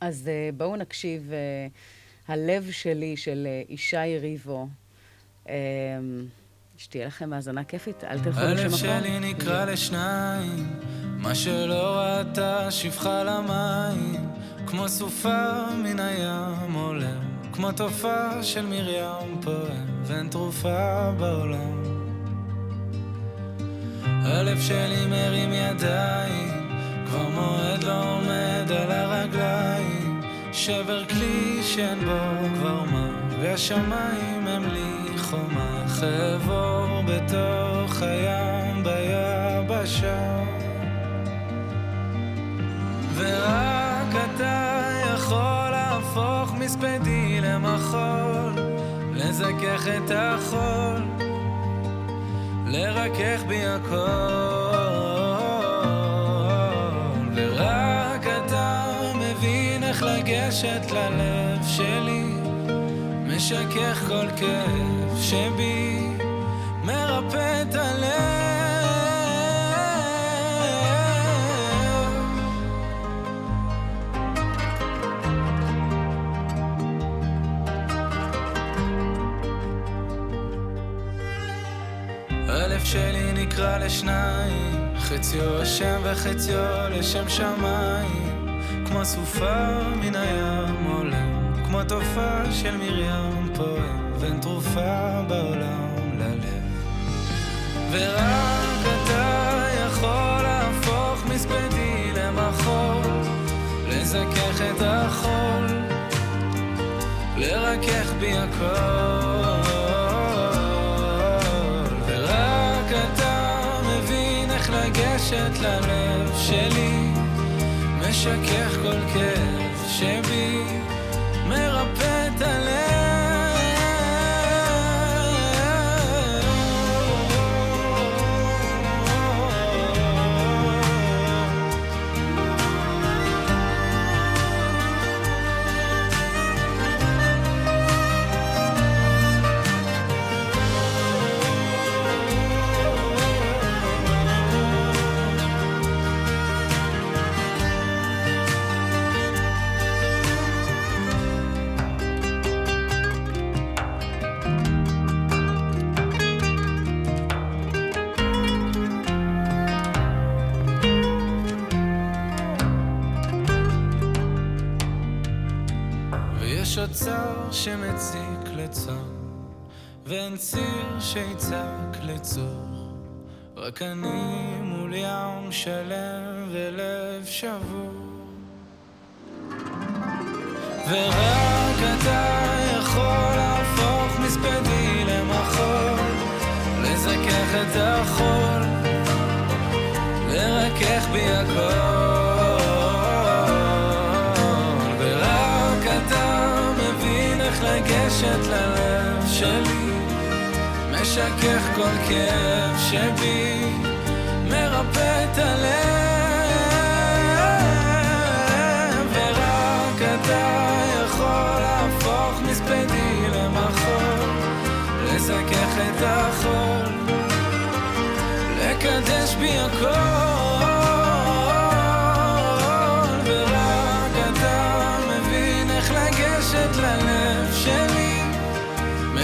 אז uh, בואו נקשיב, uh, הלב שלי של uh, ישי ריבו. Um, שתהיה לכם האזנה כיפית, אל תלכו הלב לשום מקום. שלי נקרע לשניים, מה שלא ראתה שפחה למים, כמו סופה מן הים עולה, כמו תופעה של מרים פועם, ואין תרופה בעולם. הלב שלי מרים ידיים, כבר מועד לא עומד על הרגליים, שבר כלי שאין בו כבר מה, והשמיים הם לי חומה, חבור בתוך הים ביבשה. ורק אתה יכול להפוך מספדי למחול, לזכך את החול, לרכך בי הכל. ורק אתה מבין איך לגשת ללב שלי, משכך כל כאב שבי, חציו השם וחציו לשם שמיים, כמו סופה מן הים עולם, כמו תופעה של מרים פועם, ואין תרופה בעולם ללב. ורק אתה יכול להפוך מספדי למחול, לזכך את החול, לרכך בי הכל. משכך כל כאב שבי, ואין ציר שיצעק לצור. רק אני מול ים שלם ולב שבור. ורק אתה יכול להפוך מספדי למחול, לזכך את החול, משכך כל כאב שבי, מרפא את הלב. ורק אתה יכול להפוך מספדי למחול, לזכך את החול, לקדש בי הכל.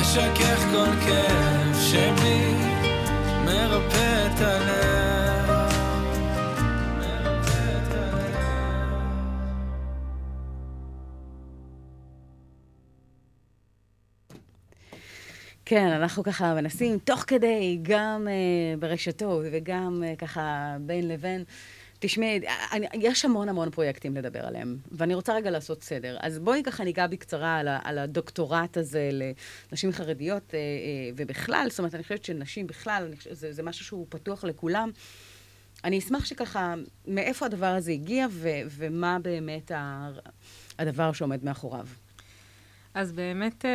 משכך כל כאב שבי, מרפא את. כן, אנחנו ככה מנסים תוך כדי, גם uh, ברשתות וגם uh, ככה בין לבין. תשמעי, אני, יש המון המון פרויקטים לדבר עליהם, ואני רוצה רגע לעשות סדר. אז בואי ככה ניגע בקצרה על, על הדוקטורט הזה לנשים חרדיות, uh, uh, ובכלל, זאת אומרת, אני חושבת שנשים בכלל, חושבת, זה, זה משהו שהוא פתוח לכולם. אני אשמח שככה, מאיפה הדבר הזה הגיע, ו, ומה באמת ה, הדבר שעומד מאחוריו. אז באמת, אה,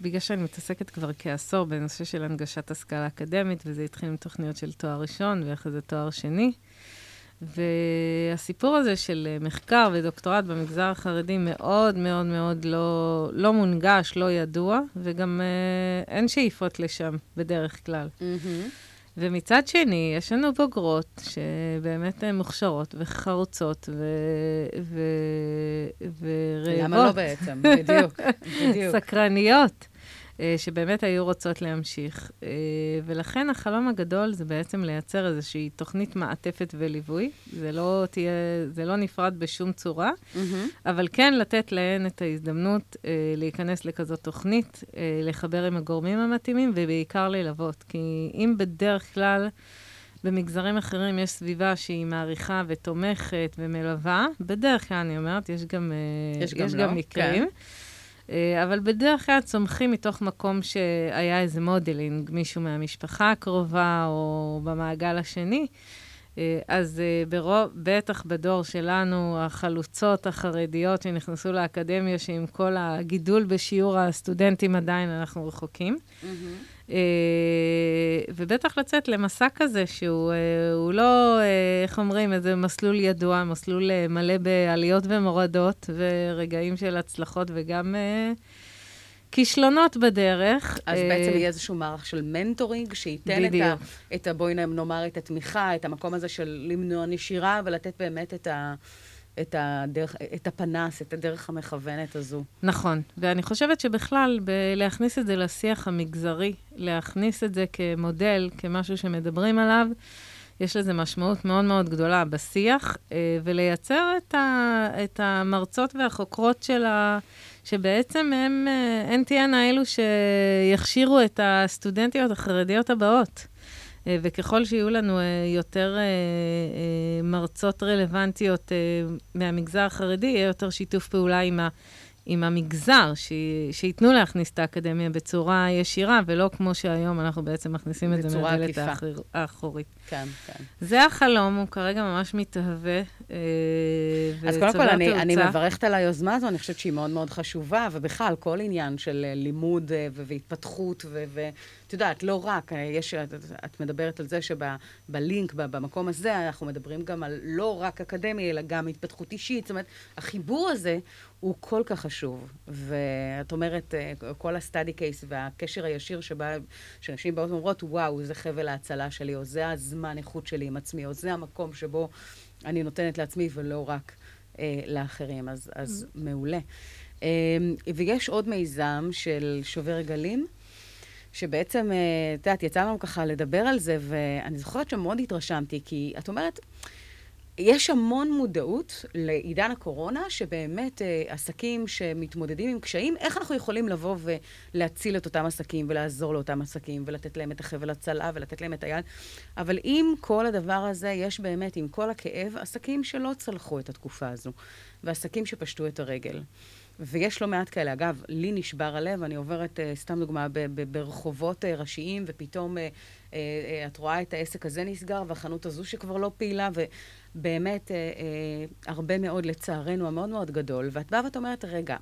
בגלל שאני מתעסקת כבר כעשור בנושא של הנגשת השכלה אקדמית, וזה התחיל עם תוכניות של תואר ראשון ואחרי זה תואר שני. והסיפור הזה של אה, מחקר ודוקטורט במגזר החרדי מאוד מאוד מאוד לא, לא מונגש, לא ידוע, וגם אה, אין שאיפות לשם בדרך כלל. ומצד שני, יש לנו בוגרות שבאמת הן מוכשרות וחרוצות ו... ו... ורעבות. למה לא בעצם? בדיוק, בדיוק. סקרניות, אה, שבאמת היו רוצות להמשיך. אה, ולכן החלום הגדול זה בעצם לייצר איזושהי תוכנית מעטפת וליווי. זה לא תהיה, זה לא נפרד בשום צורה, מהמם. אבל כן לתת להן את ההזדמנות אה, להיכנס לכזאת תוכנית, אה, לחבר עם הגורמים המתאימים, ובעיקר ללוות. כי אם בדרך כלל... במגזרים אחרים יש סביבה שהיא מעריכה ותומכת ומלווה. בדרך כלל, אני אומרת, יש גם, אה, יש גם יש לא, גם מקרים. אה, אבל בדרך כלל צומחים מתוך מקום שהיה איזה modeling, מישהו מהמשפחה הקרובה או במעגל השני. אה, אז אה, ברוב, בטח בדור שלנו, החלוצות החרדיות שנכנסו לאקדמיה, שעם כל הגידול בשיעור הסטודנטים עדיין אנחנו רחוקים. אה, ובטח לצאת למסע כזה שהוא אה, לא, אה, איך אומרים, איזה מסלול ידוע, מסלול אה, מלא בעליות ומורדות ורגעים של הצלחות וגם אה, כישלונות בדרך. אז אה, בעצם יהיה איזשהו מערך של מנטורינג, שייתן את ה. את ה... בואי נאמר את התמיכה, את המקום הזה של למנוע נשירה, ולתת באמת את ה... את, הדרך, את הפנס, את הדרך המכוונת הזו. נכון, ואני חושבת שבכלל, להכניס את זה לשיח המגזרי, להכניס את זה כמודל, כמשהו שמדברים עליו, יש לזה משמעות מאוד מאוד גדולה בשיח, אה, ולייצר את, ה, את המרצות והחוקרות של ה... שבעצם אה, הן תהיינה אלו שיכשירו את הסטודנטיות החרדיות הבאות. אה, וככל שיהיו לנו אה, יותר אה, מרצות רלוונטיות מהמגזר החרדי, יהיה יותר שיתוף פעולה עם, ה, עם המגזר, ש, שייתנו להכניס את האקדמיה בצורה ישירה, ולא כמו שהיום אנחנו בעצם מכניסים את זה מהדלת. האחר, האחורית. כן, כן. זה החלום, הוא כרגע ממש מתהווה, אה, אז קודם כל, אני, אני. מברכת על היוזמה הזו, אני חושבת שהיא מאוד מאוד חשובה, ובכלל, כל עניין של אה, לימוד אה, והתפתחות, ואת יודעת, לא רק, אה, יש, את, את מדברת על זה שבלינק, במקום הזה, אנחנו מדברים גם על לא רק אקדמי, אלא גם התפתחות אישית, זאת אומרת, החיבור הזה הוא כל כך חשוב. ואת אומרת, אה, כל הסטאדי קייס והקשר הישיר שבה, שנשים באות ואומרות, וואו, זה חבל ההצלה שלי, או זה הזמן איכות שלי עם עצמי, או זה המקום שבו אני נותנת לעצמי ולא רק אה, לאחרים, אז, אז מעולה. אה, ויש עוד מיזם של שובר גלים, שבעצם, אה, את יודעת, יצא לנו ככה לדבר על זה, ואני זוכרת שמאוד התרשמתי, כי את אומרת, יש המון מודעות לעידן הקורונה, שבאמת אה, עסקים שמתמודדים עם קשיים, איך אנחנו יכולים לבוא ולהציל את אותם עסקים ולעזור לאותם עסקים ולתת להם את החבל הצלה ולתת להם את היד. אבל עם כל הדבר הזה, יש באמת, עם כל הכאב, עסקים שלא צלחו את התקופה הזו, ועסקים שפשטו את הרגל. ויש לא מעט כאלה. אגב, לי נשבר הלב, אני עוברת, אה, סתם דוגמה, ב- ב- ברחובות אה, ראשיים, ופתאום אה, אה, אה, את רואה את העסק הזה נסגר, והחנות הזו שכבר לא פעילה, ובאמת אה, אה, הרבה מאוד, לצערנו, המאוד מאוד גדול. ואת באה ואת אומרת, רגע,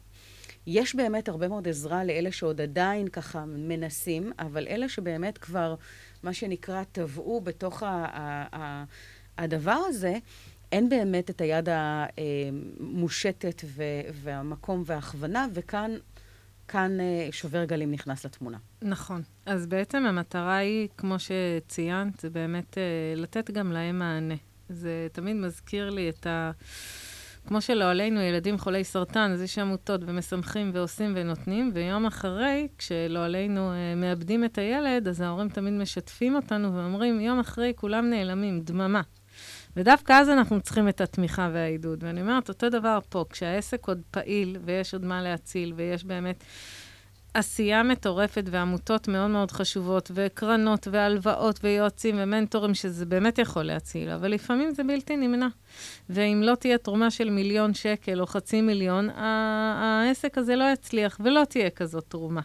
יש באמת הרבה מאוד עזרה לאלה שעוד עדיין ככה מנסים, אבל אלה שבאמת כבר, מה שנקרא, טבעו בתוך ה- ה- ה- הדבר הזה, אין באמת את היד המושטת ו- והמקום וההכוונה, וכאן כאן אה, שובר גלים נכנס לתמונה. נכון. אז בעצם המטרה היא, כמו שציינת, זה באמת אה, לתת גם להם מענה. זה תמיד מזכיר לי את ה... כמו שלא עלינו ילדים חולי סרטן, אז יש עמותות ומשמחים ועושים ונותנים, ויום אחרי, כשלא עלינו אה, מאבדים את הילד, אז ההורים תמיד משתפים אותנו ואומרים, יום אחרי כולם נעלמים, דממה. ודווקא אז אנחנו צריכים את התמיכה והעידוד. ואני אומרת, אותו דבר פה, כשהעסק עוד פעיל ויש עוד מה להציל, ויש באמת עשייה מטורפת ועמותות מאוד מאוד חשובות, וקרנות והלוואות ויועצים ומנטורים, שזה באמת יכול להציל, אבל לפעמים זה בלתי נמנע. ואם לא תהיה תרומה של מיליון שקל או חצי מיליון, העסק הזה לא יצליח ולא תהיה כזאת תרומה.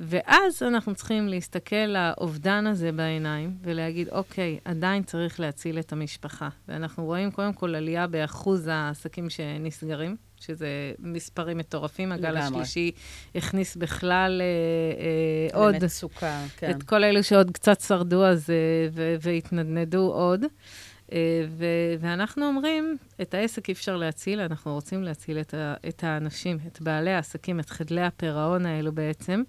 ואז אנחנו צריכים להסתכל לאובדן הזה בעיניים ולהגיד, אוקיי, עדיין צריך להציל את המשפחה. ואנחנו רואים קודם כל עלייה באחוז העסקים שנסגרים, שזה מספרים מטורפים. הגל לגמרי. השלישי הכניס בכלל אה, אה, עוד למצוקה, כן. את כל אלו שעוד קצת שרדו אז אה, והתנדנדו עוד. אה, ו- ואנחנו אומרים, את העסק אי אפשר להציל, אנחנו רוצים להציל את, ה- את האנשים, את בעלי העסקים, את חדלי הפירעון האלו בעצם,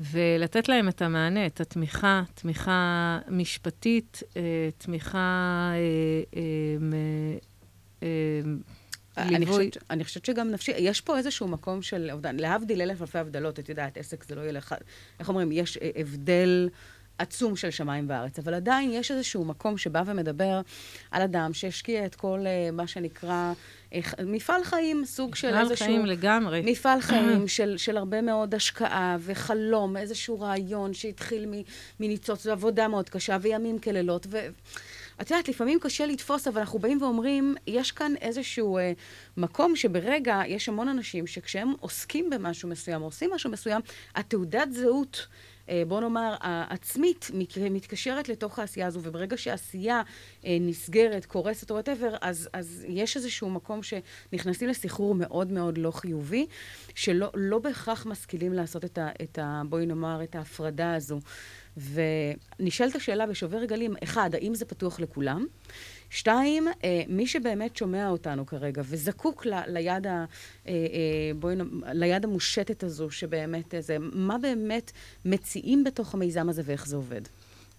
ולתת להם את המענה, את התמיכה, תמיכה משפטית, אה, תמיכה... אה, אה, מ- אה, אני ליווי. חושבת, אני חושבת שגם נפשי, יש פה איזשהו מקום של אובדן, להבדיל אלף אלפי הבדלות, את יודעת, עסק זה לא יהיה לך, איך אומרים, יש הבדל עצום של שמיים וארץ, אבל עדיין יש איזשהו מקום שבא ומדבר על אדם שהשקיע את כל מה שנקרא, מפעל חיים, סוג של מפעל איזשהו... חיים לגמרי. מפעל חיים של, של הרבה מאוד השקעה וחלום, איזשהו רעיון שהתחיל מניצוץ ועבודה מאוד קשה וימים כלילות. ו... את יודעת, לפעמים קשה לתפוס, אבל אנחנו באים ואומרים, יש כאן איזשהו אה, מקום שברגע, יש המון אנשים שכשהם עוסקים במשהו מסוים, עושים משהו מסוים, התעודת זהות, בוא נאמר, העצמית, מתקשרת לתוך העשייה הזו, וברגע שהעשייה אה, נסגרת, קורסת או whatever, אז, אז יש איזשהו מקום שנכנסים לסחרור מאוד מאוד לא חיובי, שלא לא בהכרח משכילים לעשות את ה, את ה... בואי נאמר, את ההפרדה הזו. ונשאלת השאלה בשובר גלים, אחד, האם זה פתוח לכולם? שתיים, אה, מי שבאמת שומע אותנו כרגע וזקוק ל, ליד, ה, אה, אה, בואי, ליד המושטת הזו, שבאמת אה, זה, מה באמת מציעים בתוך המיזם הזה ואיך זה עובד?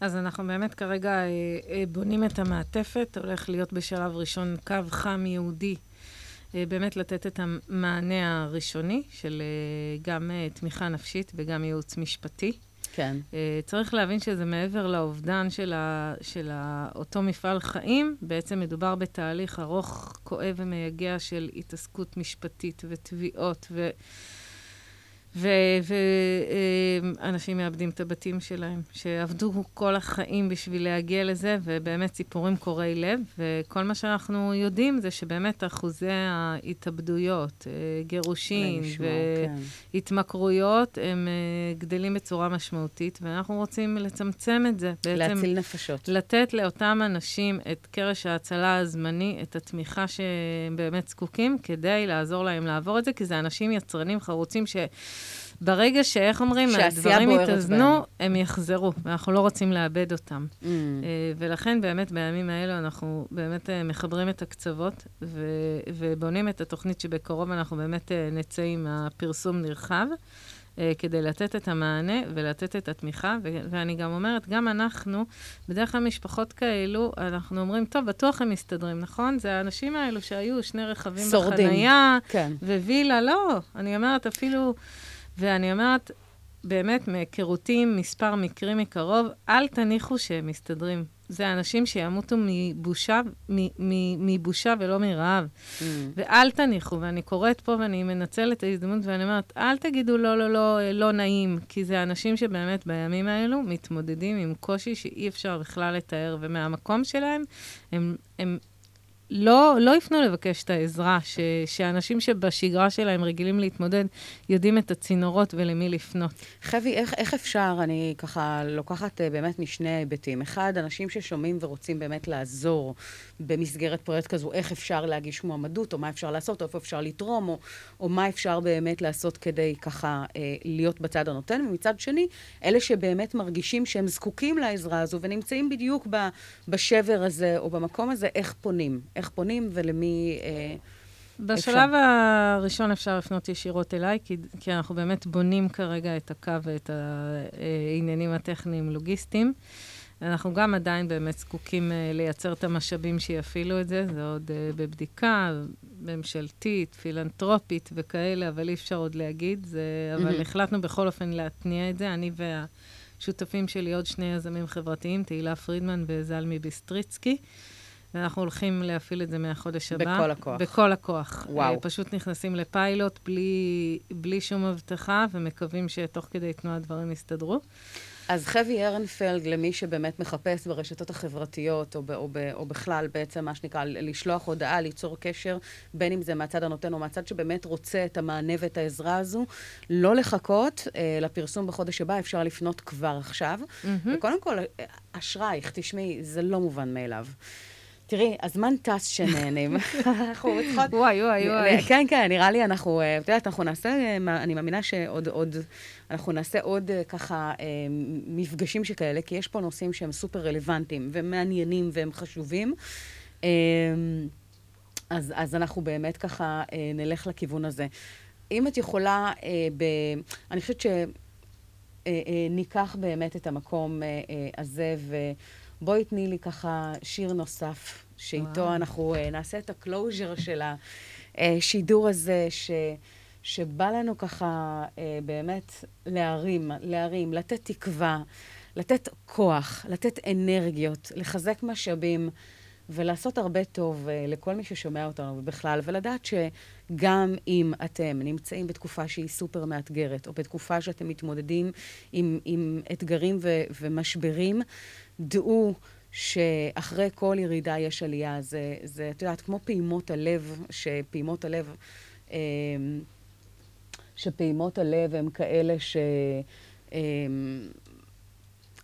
אז אנחנו באמת כרגע אה, אה, בונים את המעטפת, הולך להיות בשלב ראשון קו חם ייעודי, אה, באמת לתת את המענה הראשוני של אה, גם אה, תמיכה נפשית וגם ייעוץ משפטי. כן. אה, צריך להבין שזה מעבר לאובדן של, ה, של ה, אותו מפעל חיים, בעצם מדובר בתהליך ארוך, כואב ומייגע של התעסקות משפטית ותביעות, ו... ואנשים מאבדים את הבתים שלהם, שעבדו כל החיים בשביל להגיע לזה, ובאמת סיפורים קורעי לב, וכל מה שאנחנו יודעים זה שבאמת אחוזי ההתאבדויות, אה, גירושין לשמוע, כן. והתמכרויות, הם אה, גדלים בצורה משמעותית, ואנחנו רוצים לצמצם את זה. בעצם להציל נפשות. לתת לאותם אנשים את קרש ההצלה הזמני, את התמיכה שהם באמת זקוקים, כדי לעזור להם לעבור את זה, כי זה אנשים יצרנים חרוצים שברגע שאיך אומרים, הדברים יתאזנו. הם יחזרו, ואנחנו לא רוצים לאבד אותם. Mm. אה, ולכן באמת בימים האלו אנחנו באמת אה, מחברים את הקצוות ו- ובונים את התוכנית שבקרוב אנחנו באמת אה, נצא עם הפרסום נרחב. כדי לתת את המענה ולתת את התמיכה, ו- ואני גם אומרת, גם אנחנו, בדרך כלל משפחות כאלו, אנחנו אומרים, טוב, בטוח הם מסתדרים, נכון? זה האנשים האלו שהיו שני רכבים שורדים. בחנייה, כן. ווילה, לא. אני אומרת, אפילו, ואני אומרת, באמת, מהיכרותי עם מספר מקרים מקרוב, אל תניחו שהם מסתדרים. זה אנשים שימותו מבושה, מ- מ- מבושה ולא מרעב. Mm. ואל תניחו, ואני קוראת פה ואני מנצלת את ההזדמנות ואני אומרת, אל תגידו לא, לא, לא, לא נעים, כי זה אנשים שבאמת בימים האלו מתמודדים עם קושי שאי אפשר בכלל לתאר, ומהמקום שלהם, הם, הם לא, לא יפנו לבקש את העזרה, ש, שאנשים שבשגרה שלהם רגילים להתמודד, יודעים את הצינורות ולמי לפנות. חבי, איך, איך אפשר, אני ככה לוקחת אה, באמת משני היבטים. אחד, אנשים ששומעים ורוצים באמת לעזור במסגרת פרויקט כזו, איך אפשר להגיש מועמדות, או מה אפשר לעשות, או איפה אפשר לתרום, או, או מה אפשר באמת לעשות כדי ככה אה, להיות בצד הנותן. ומצד שני, אלה שבאמת מרגישים שהם זקוקים לעזרה הזו ונמצאים בדיוק ב, בשבר הזה או במקום הזה, איך פונים? איך פונים ולמי... אה, בשלב הראשון אפשר לפנות ישירות אליי, כי, כי אנחנו באמת בונים כרגע את הקו ואת העניינים הטכניים לוגיסטיים. אנחנו גם עדיין באמת זקוקים uh, לייצר את המשאבים שיפעילו את זה, זה עוד uh, בבדיקה ממשלתית, פילנטרופית וכאלה, אבל אי אפשר עוד להגיד. זה, אבל Mhm. החלטנו בכל אופן להתניע את זה, אני והשותפים שלי, עוד שני יזמים חברתיים, תהילה פרידמן וזלמי ביסטריצקי. ואנחנו הולכים להפעיל את זה מהחודש הבא. בכל הכוח. בכל הכוח. וואו. אה, פשוט נכנסים לפיילוט בלי, בלי שום הבטחה, ומקווים שתוך כדי תנועה דברים יסתדרו. אז חבי ארנפלד, למי שבאמת מחפש ברשתות החברתיות, או, ב, או, ב, או בכלל בעצם, מה שנקרא, לשלוח הודעה, ליצור קשר, בין אם זה מהצד הנותן או מהצד שבאמת רוצה את המענה ואת העזרה הזו, לא לחכות אה, לפרסום בחודש הבא, אפשר לפנות כבר עכשיו. וקודם כל, אה, אשרייך, תשמעי, זה לא מובן מאליו. תראי, הזמן טס שנהנים. אנחנו צריכות... וואי, וואי, וואי. כן, כן, נראה לי אנחנו, אה, את יודעת, אנחנו נעשה, אה, אני מאמינה שעוד, עוד, אנחנו נעשה עוד אה, ככה מפגשים שכאלה, כי יש פה נושאים שהם סופר רלוונטיים ומעניינים והם חשובים. אז, אז אנחנו באמת ככה נלך לכיוון הזה. אם את יכולה, ב, אני חושבת שניקח באמת את המקום אה, אה, הזה, ובואי תני לי ככה שיר נוסף, שאיתו וואו. אנחנו אה, נעשה את ה closure של השידור הזה, ש, שבא לנו ככה אה, באמת להרים, להרים, לתת תקווה, לתת כוח, לתת אנרגיות, לחזק משאבים. ולעשות הרבה טוב uh, לכל מי ששומע אותנו בכלל, ולדעת שגם אם אתם נמצאים בתקופה שהיא סופר מאתגרת, או בתקופה שאתם מתמודדים עם, עם אתגרים ו- ומשברים, דעו שאחרי כל ירידה יש עלייה. זה, זה, את יודעת, כמו פעימות הלב, שפעימות הלב... Um, שפעימות הלב הם כאלה ש... הם,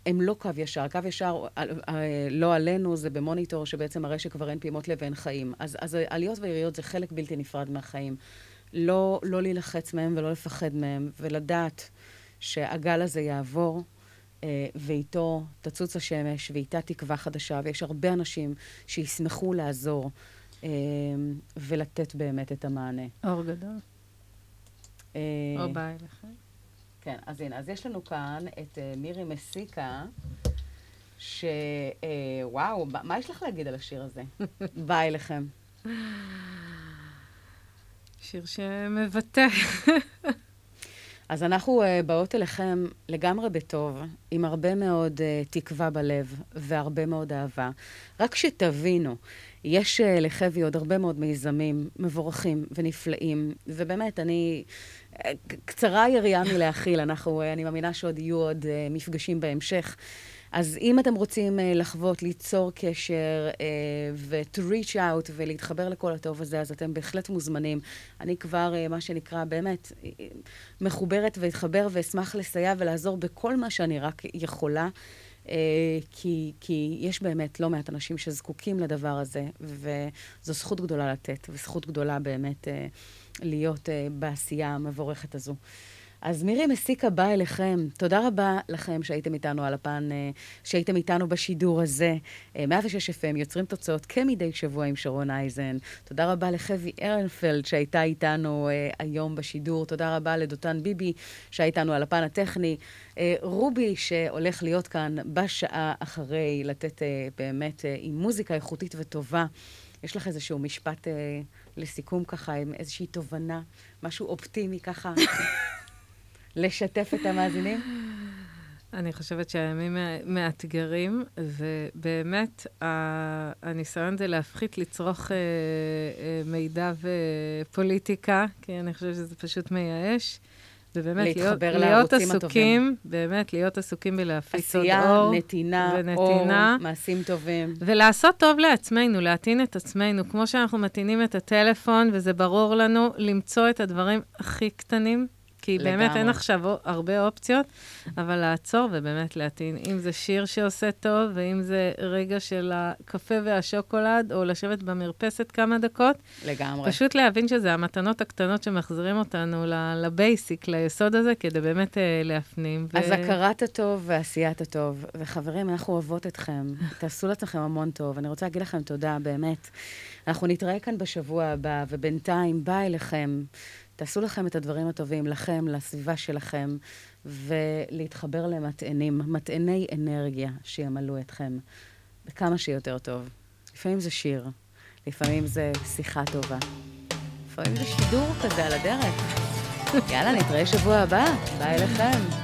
הם לא קו ישר. קו ישר, אה, אה, לא עלינו, זה במוניטור שבעצם מראה שכבר אין פעימות לב ואין חיים. אז, אז עליות ויריות זה חלק בלתי נפרד מהחיים. לא, לא להילחץ מהם ולא לפחד מהם, ולדעת שהגל הזה יעבור, ואיתו תצוץ השמש, ואיתה תקווה חדשה, ויש הרבה אנשים שישמחו לעזור אה, ולתת באמת את המענה. אור גדול. אה, או ביי לכם. כן, אז הנה, אז יש לנו כאן את מירי מסיקה, שוואו, מה יש לך להגיד על השיר הזה? בא אליכם. שיר שמבטא. אז אנחנו uh, באות אליכם לגמרי בטוב, עם הרבה מאוד uh, תקווה בלב והרבה מאוד אהבה. רק שתבינו, יש uh, לחבי עוד הרבה מאוד מיזמים מבורכים ונפלאים, ובאמת, אני... קצרה היריעה מלהכיל, אנחנו, uh, אני מאמינה שעוד יהיו עוד uh, מפגשים בהמשך. אז אם אתם רוצים uh, לחוות, ליצור קשר uh, ו-to reach out ולהתחבר לכל הטוב הזה, אז אתם בהחלט מוזמנים. אני כבר, uh, מה שנקרא, באמת, uh, מחוברת ואתחבר ואשמח לסייע ולעזור בכל מה שאני רק יכולה. Uh, כי, כי יש באמת לא מעט אנשים שזקוקים לדבר הזה, וזו זכות גדולה לתת, וזכות גדולה באמת uh, להיות uh, בעשייה המבורכת הזו. אז מירי מסיקה באה אליכם. תודה רבה לכם שהייתם איתנו על הפן, אה, שהייתם איתנו בשידור הזה. 106 אה, FM, יוצרים תוצאות כמדי שבוע עם שרון אייזן. תודה רבה לחבי ארנפלד שהייתה איתנו אה, היום בשידור. תודה רבה לדותן ביבי שהייתה איתנו על הפן הטכני. רובי שהולך להיות כאן בשעה אחרי, לתת באמת עם מוזיקה איכותית וטובה. יש לך איזשהו משפט לסיכום ככה, עם איזושהי תובנה, משהו אופטימי ככה? לשתף את המאזינים? אני חושבת שהימים מאתגרים, ובאמת, הניסיון זה להפחית לצרוך אה, אה, מידע ופוליטיקה, כי אני חושבת שזה פשוט מייאש. ובאמת, להיות, להיות עסוקים, הטובים. באמת, להיות עסוקים בלהפיץ עוד אור. עשייה, נתינה, ונתינה, אור, מעשים טובים. ולעשות טוב לעצמנו, להטעין את עצמנו, כמו שאנחנו מטעינים את הטלפון, וזה ברור לנו, למצוא את הדברים הכי קטנים כי לגמרי. באמת אין עכשיו הרבה אופציות, אבל לעצור ובאמת להטעין. אם זה שיר שעושה טוב, ואם זה רגע של הקפה והשוקולד, או לשבת במרפסת כמה דקות. לגמרי. פשוט להבין שזה המתנות הקטנות שמחזירים אותנו לבייסיק, ליסוד הזה, כדי באמת אה, להפנים. ו... אז הכרת הטוב ועשיית הטוב. וחברים, אנחנו אוהבות אתכם. תעשו לעצמכם המון טוב. אני רוצה להגיד לכם תודה, באמת. אנחנו נתראה כאן בשבוע הבא, ובינתיים בא אליכם. תעשו לכם את הדברים הטובים, לכם, לסביבה שלכם, ולהתחבר למטענים, מטעני אנרגיה שימלאו אתכם בכמה שיותר טוב. לפעמים זה שיר, לפעמים זה שיחה טובה, לפעמים זה שידור כזה על הדרך. יאללה, נתראה שבוע הבא, ביי לכם.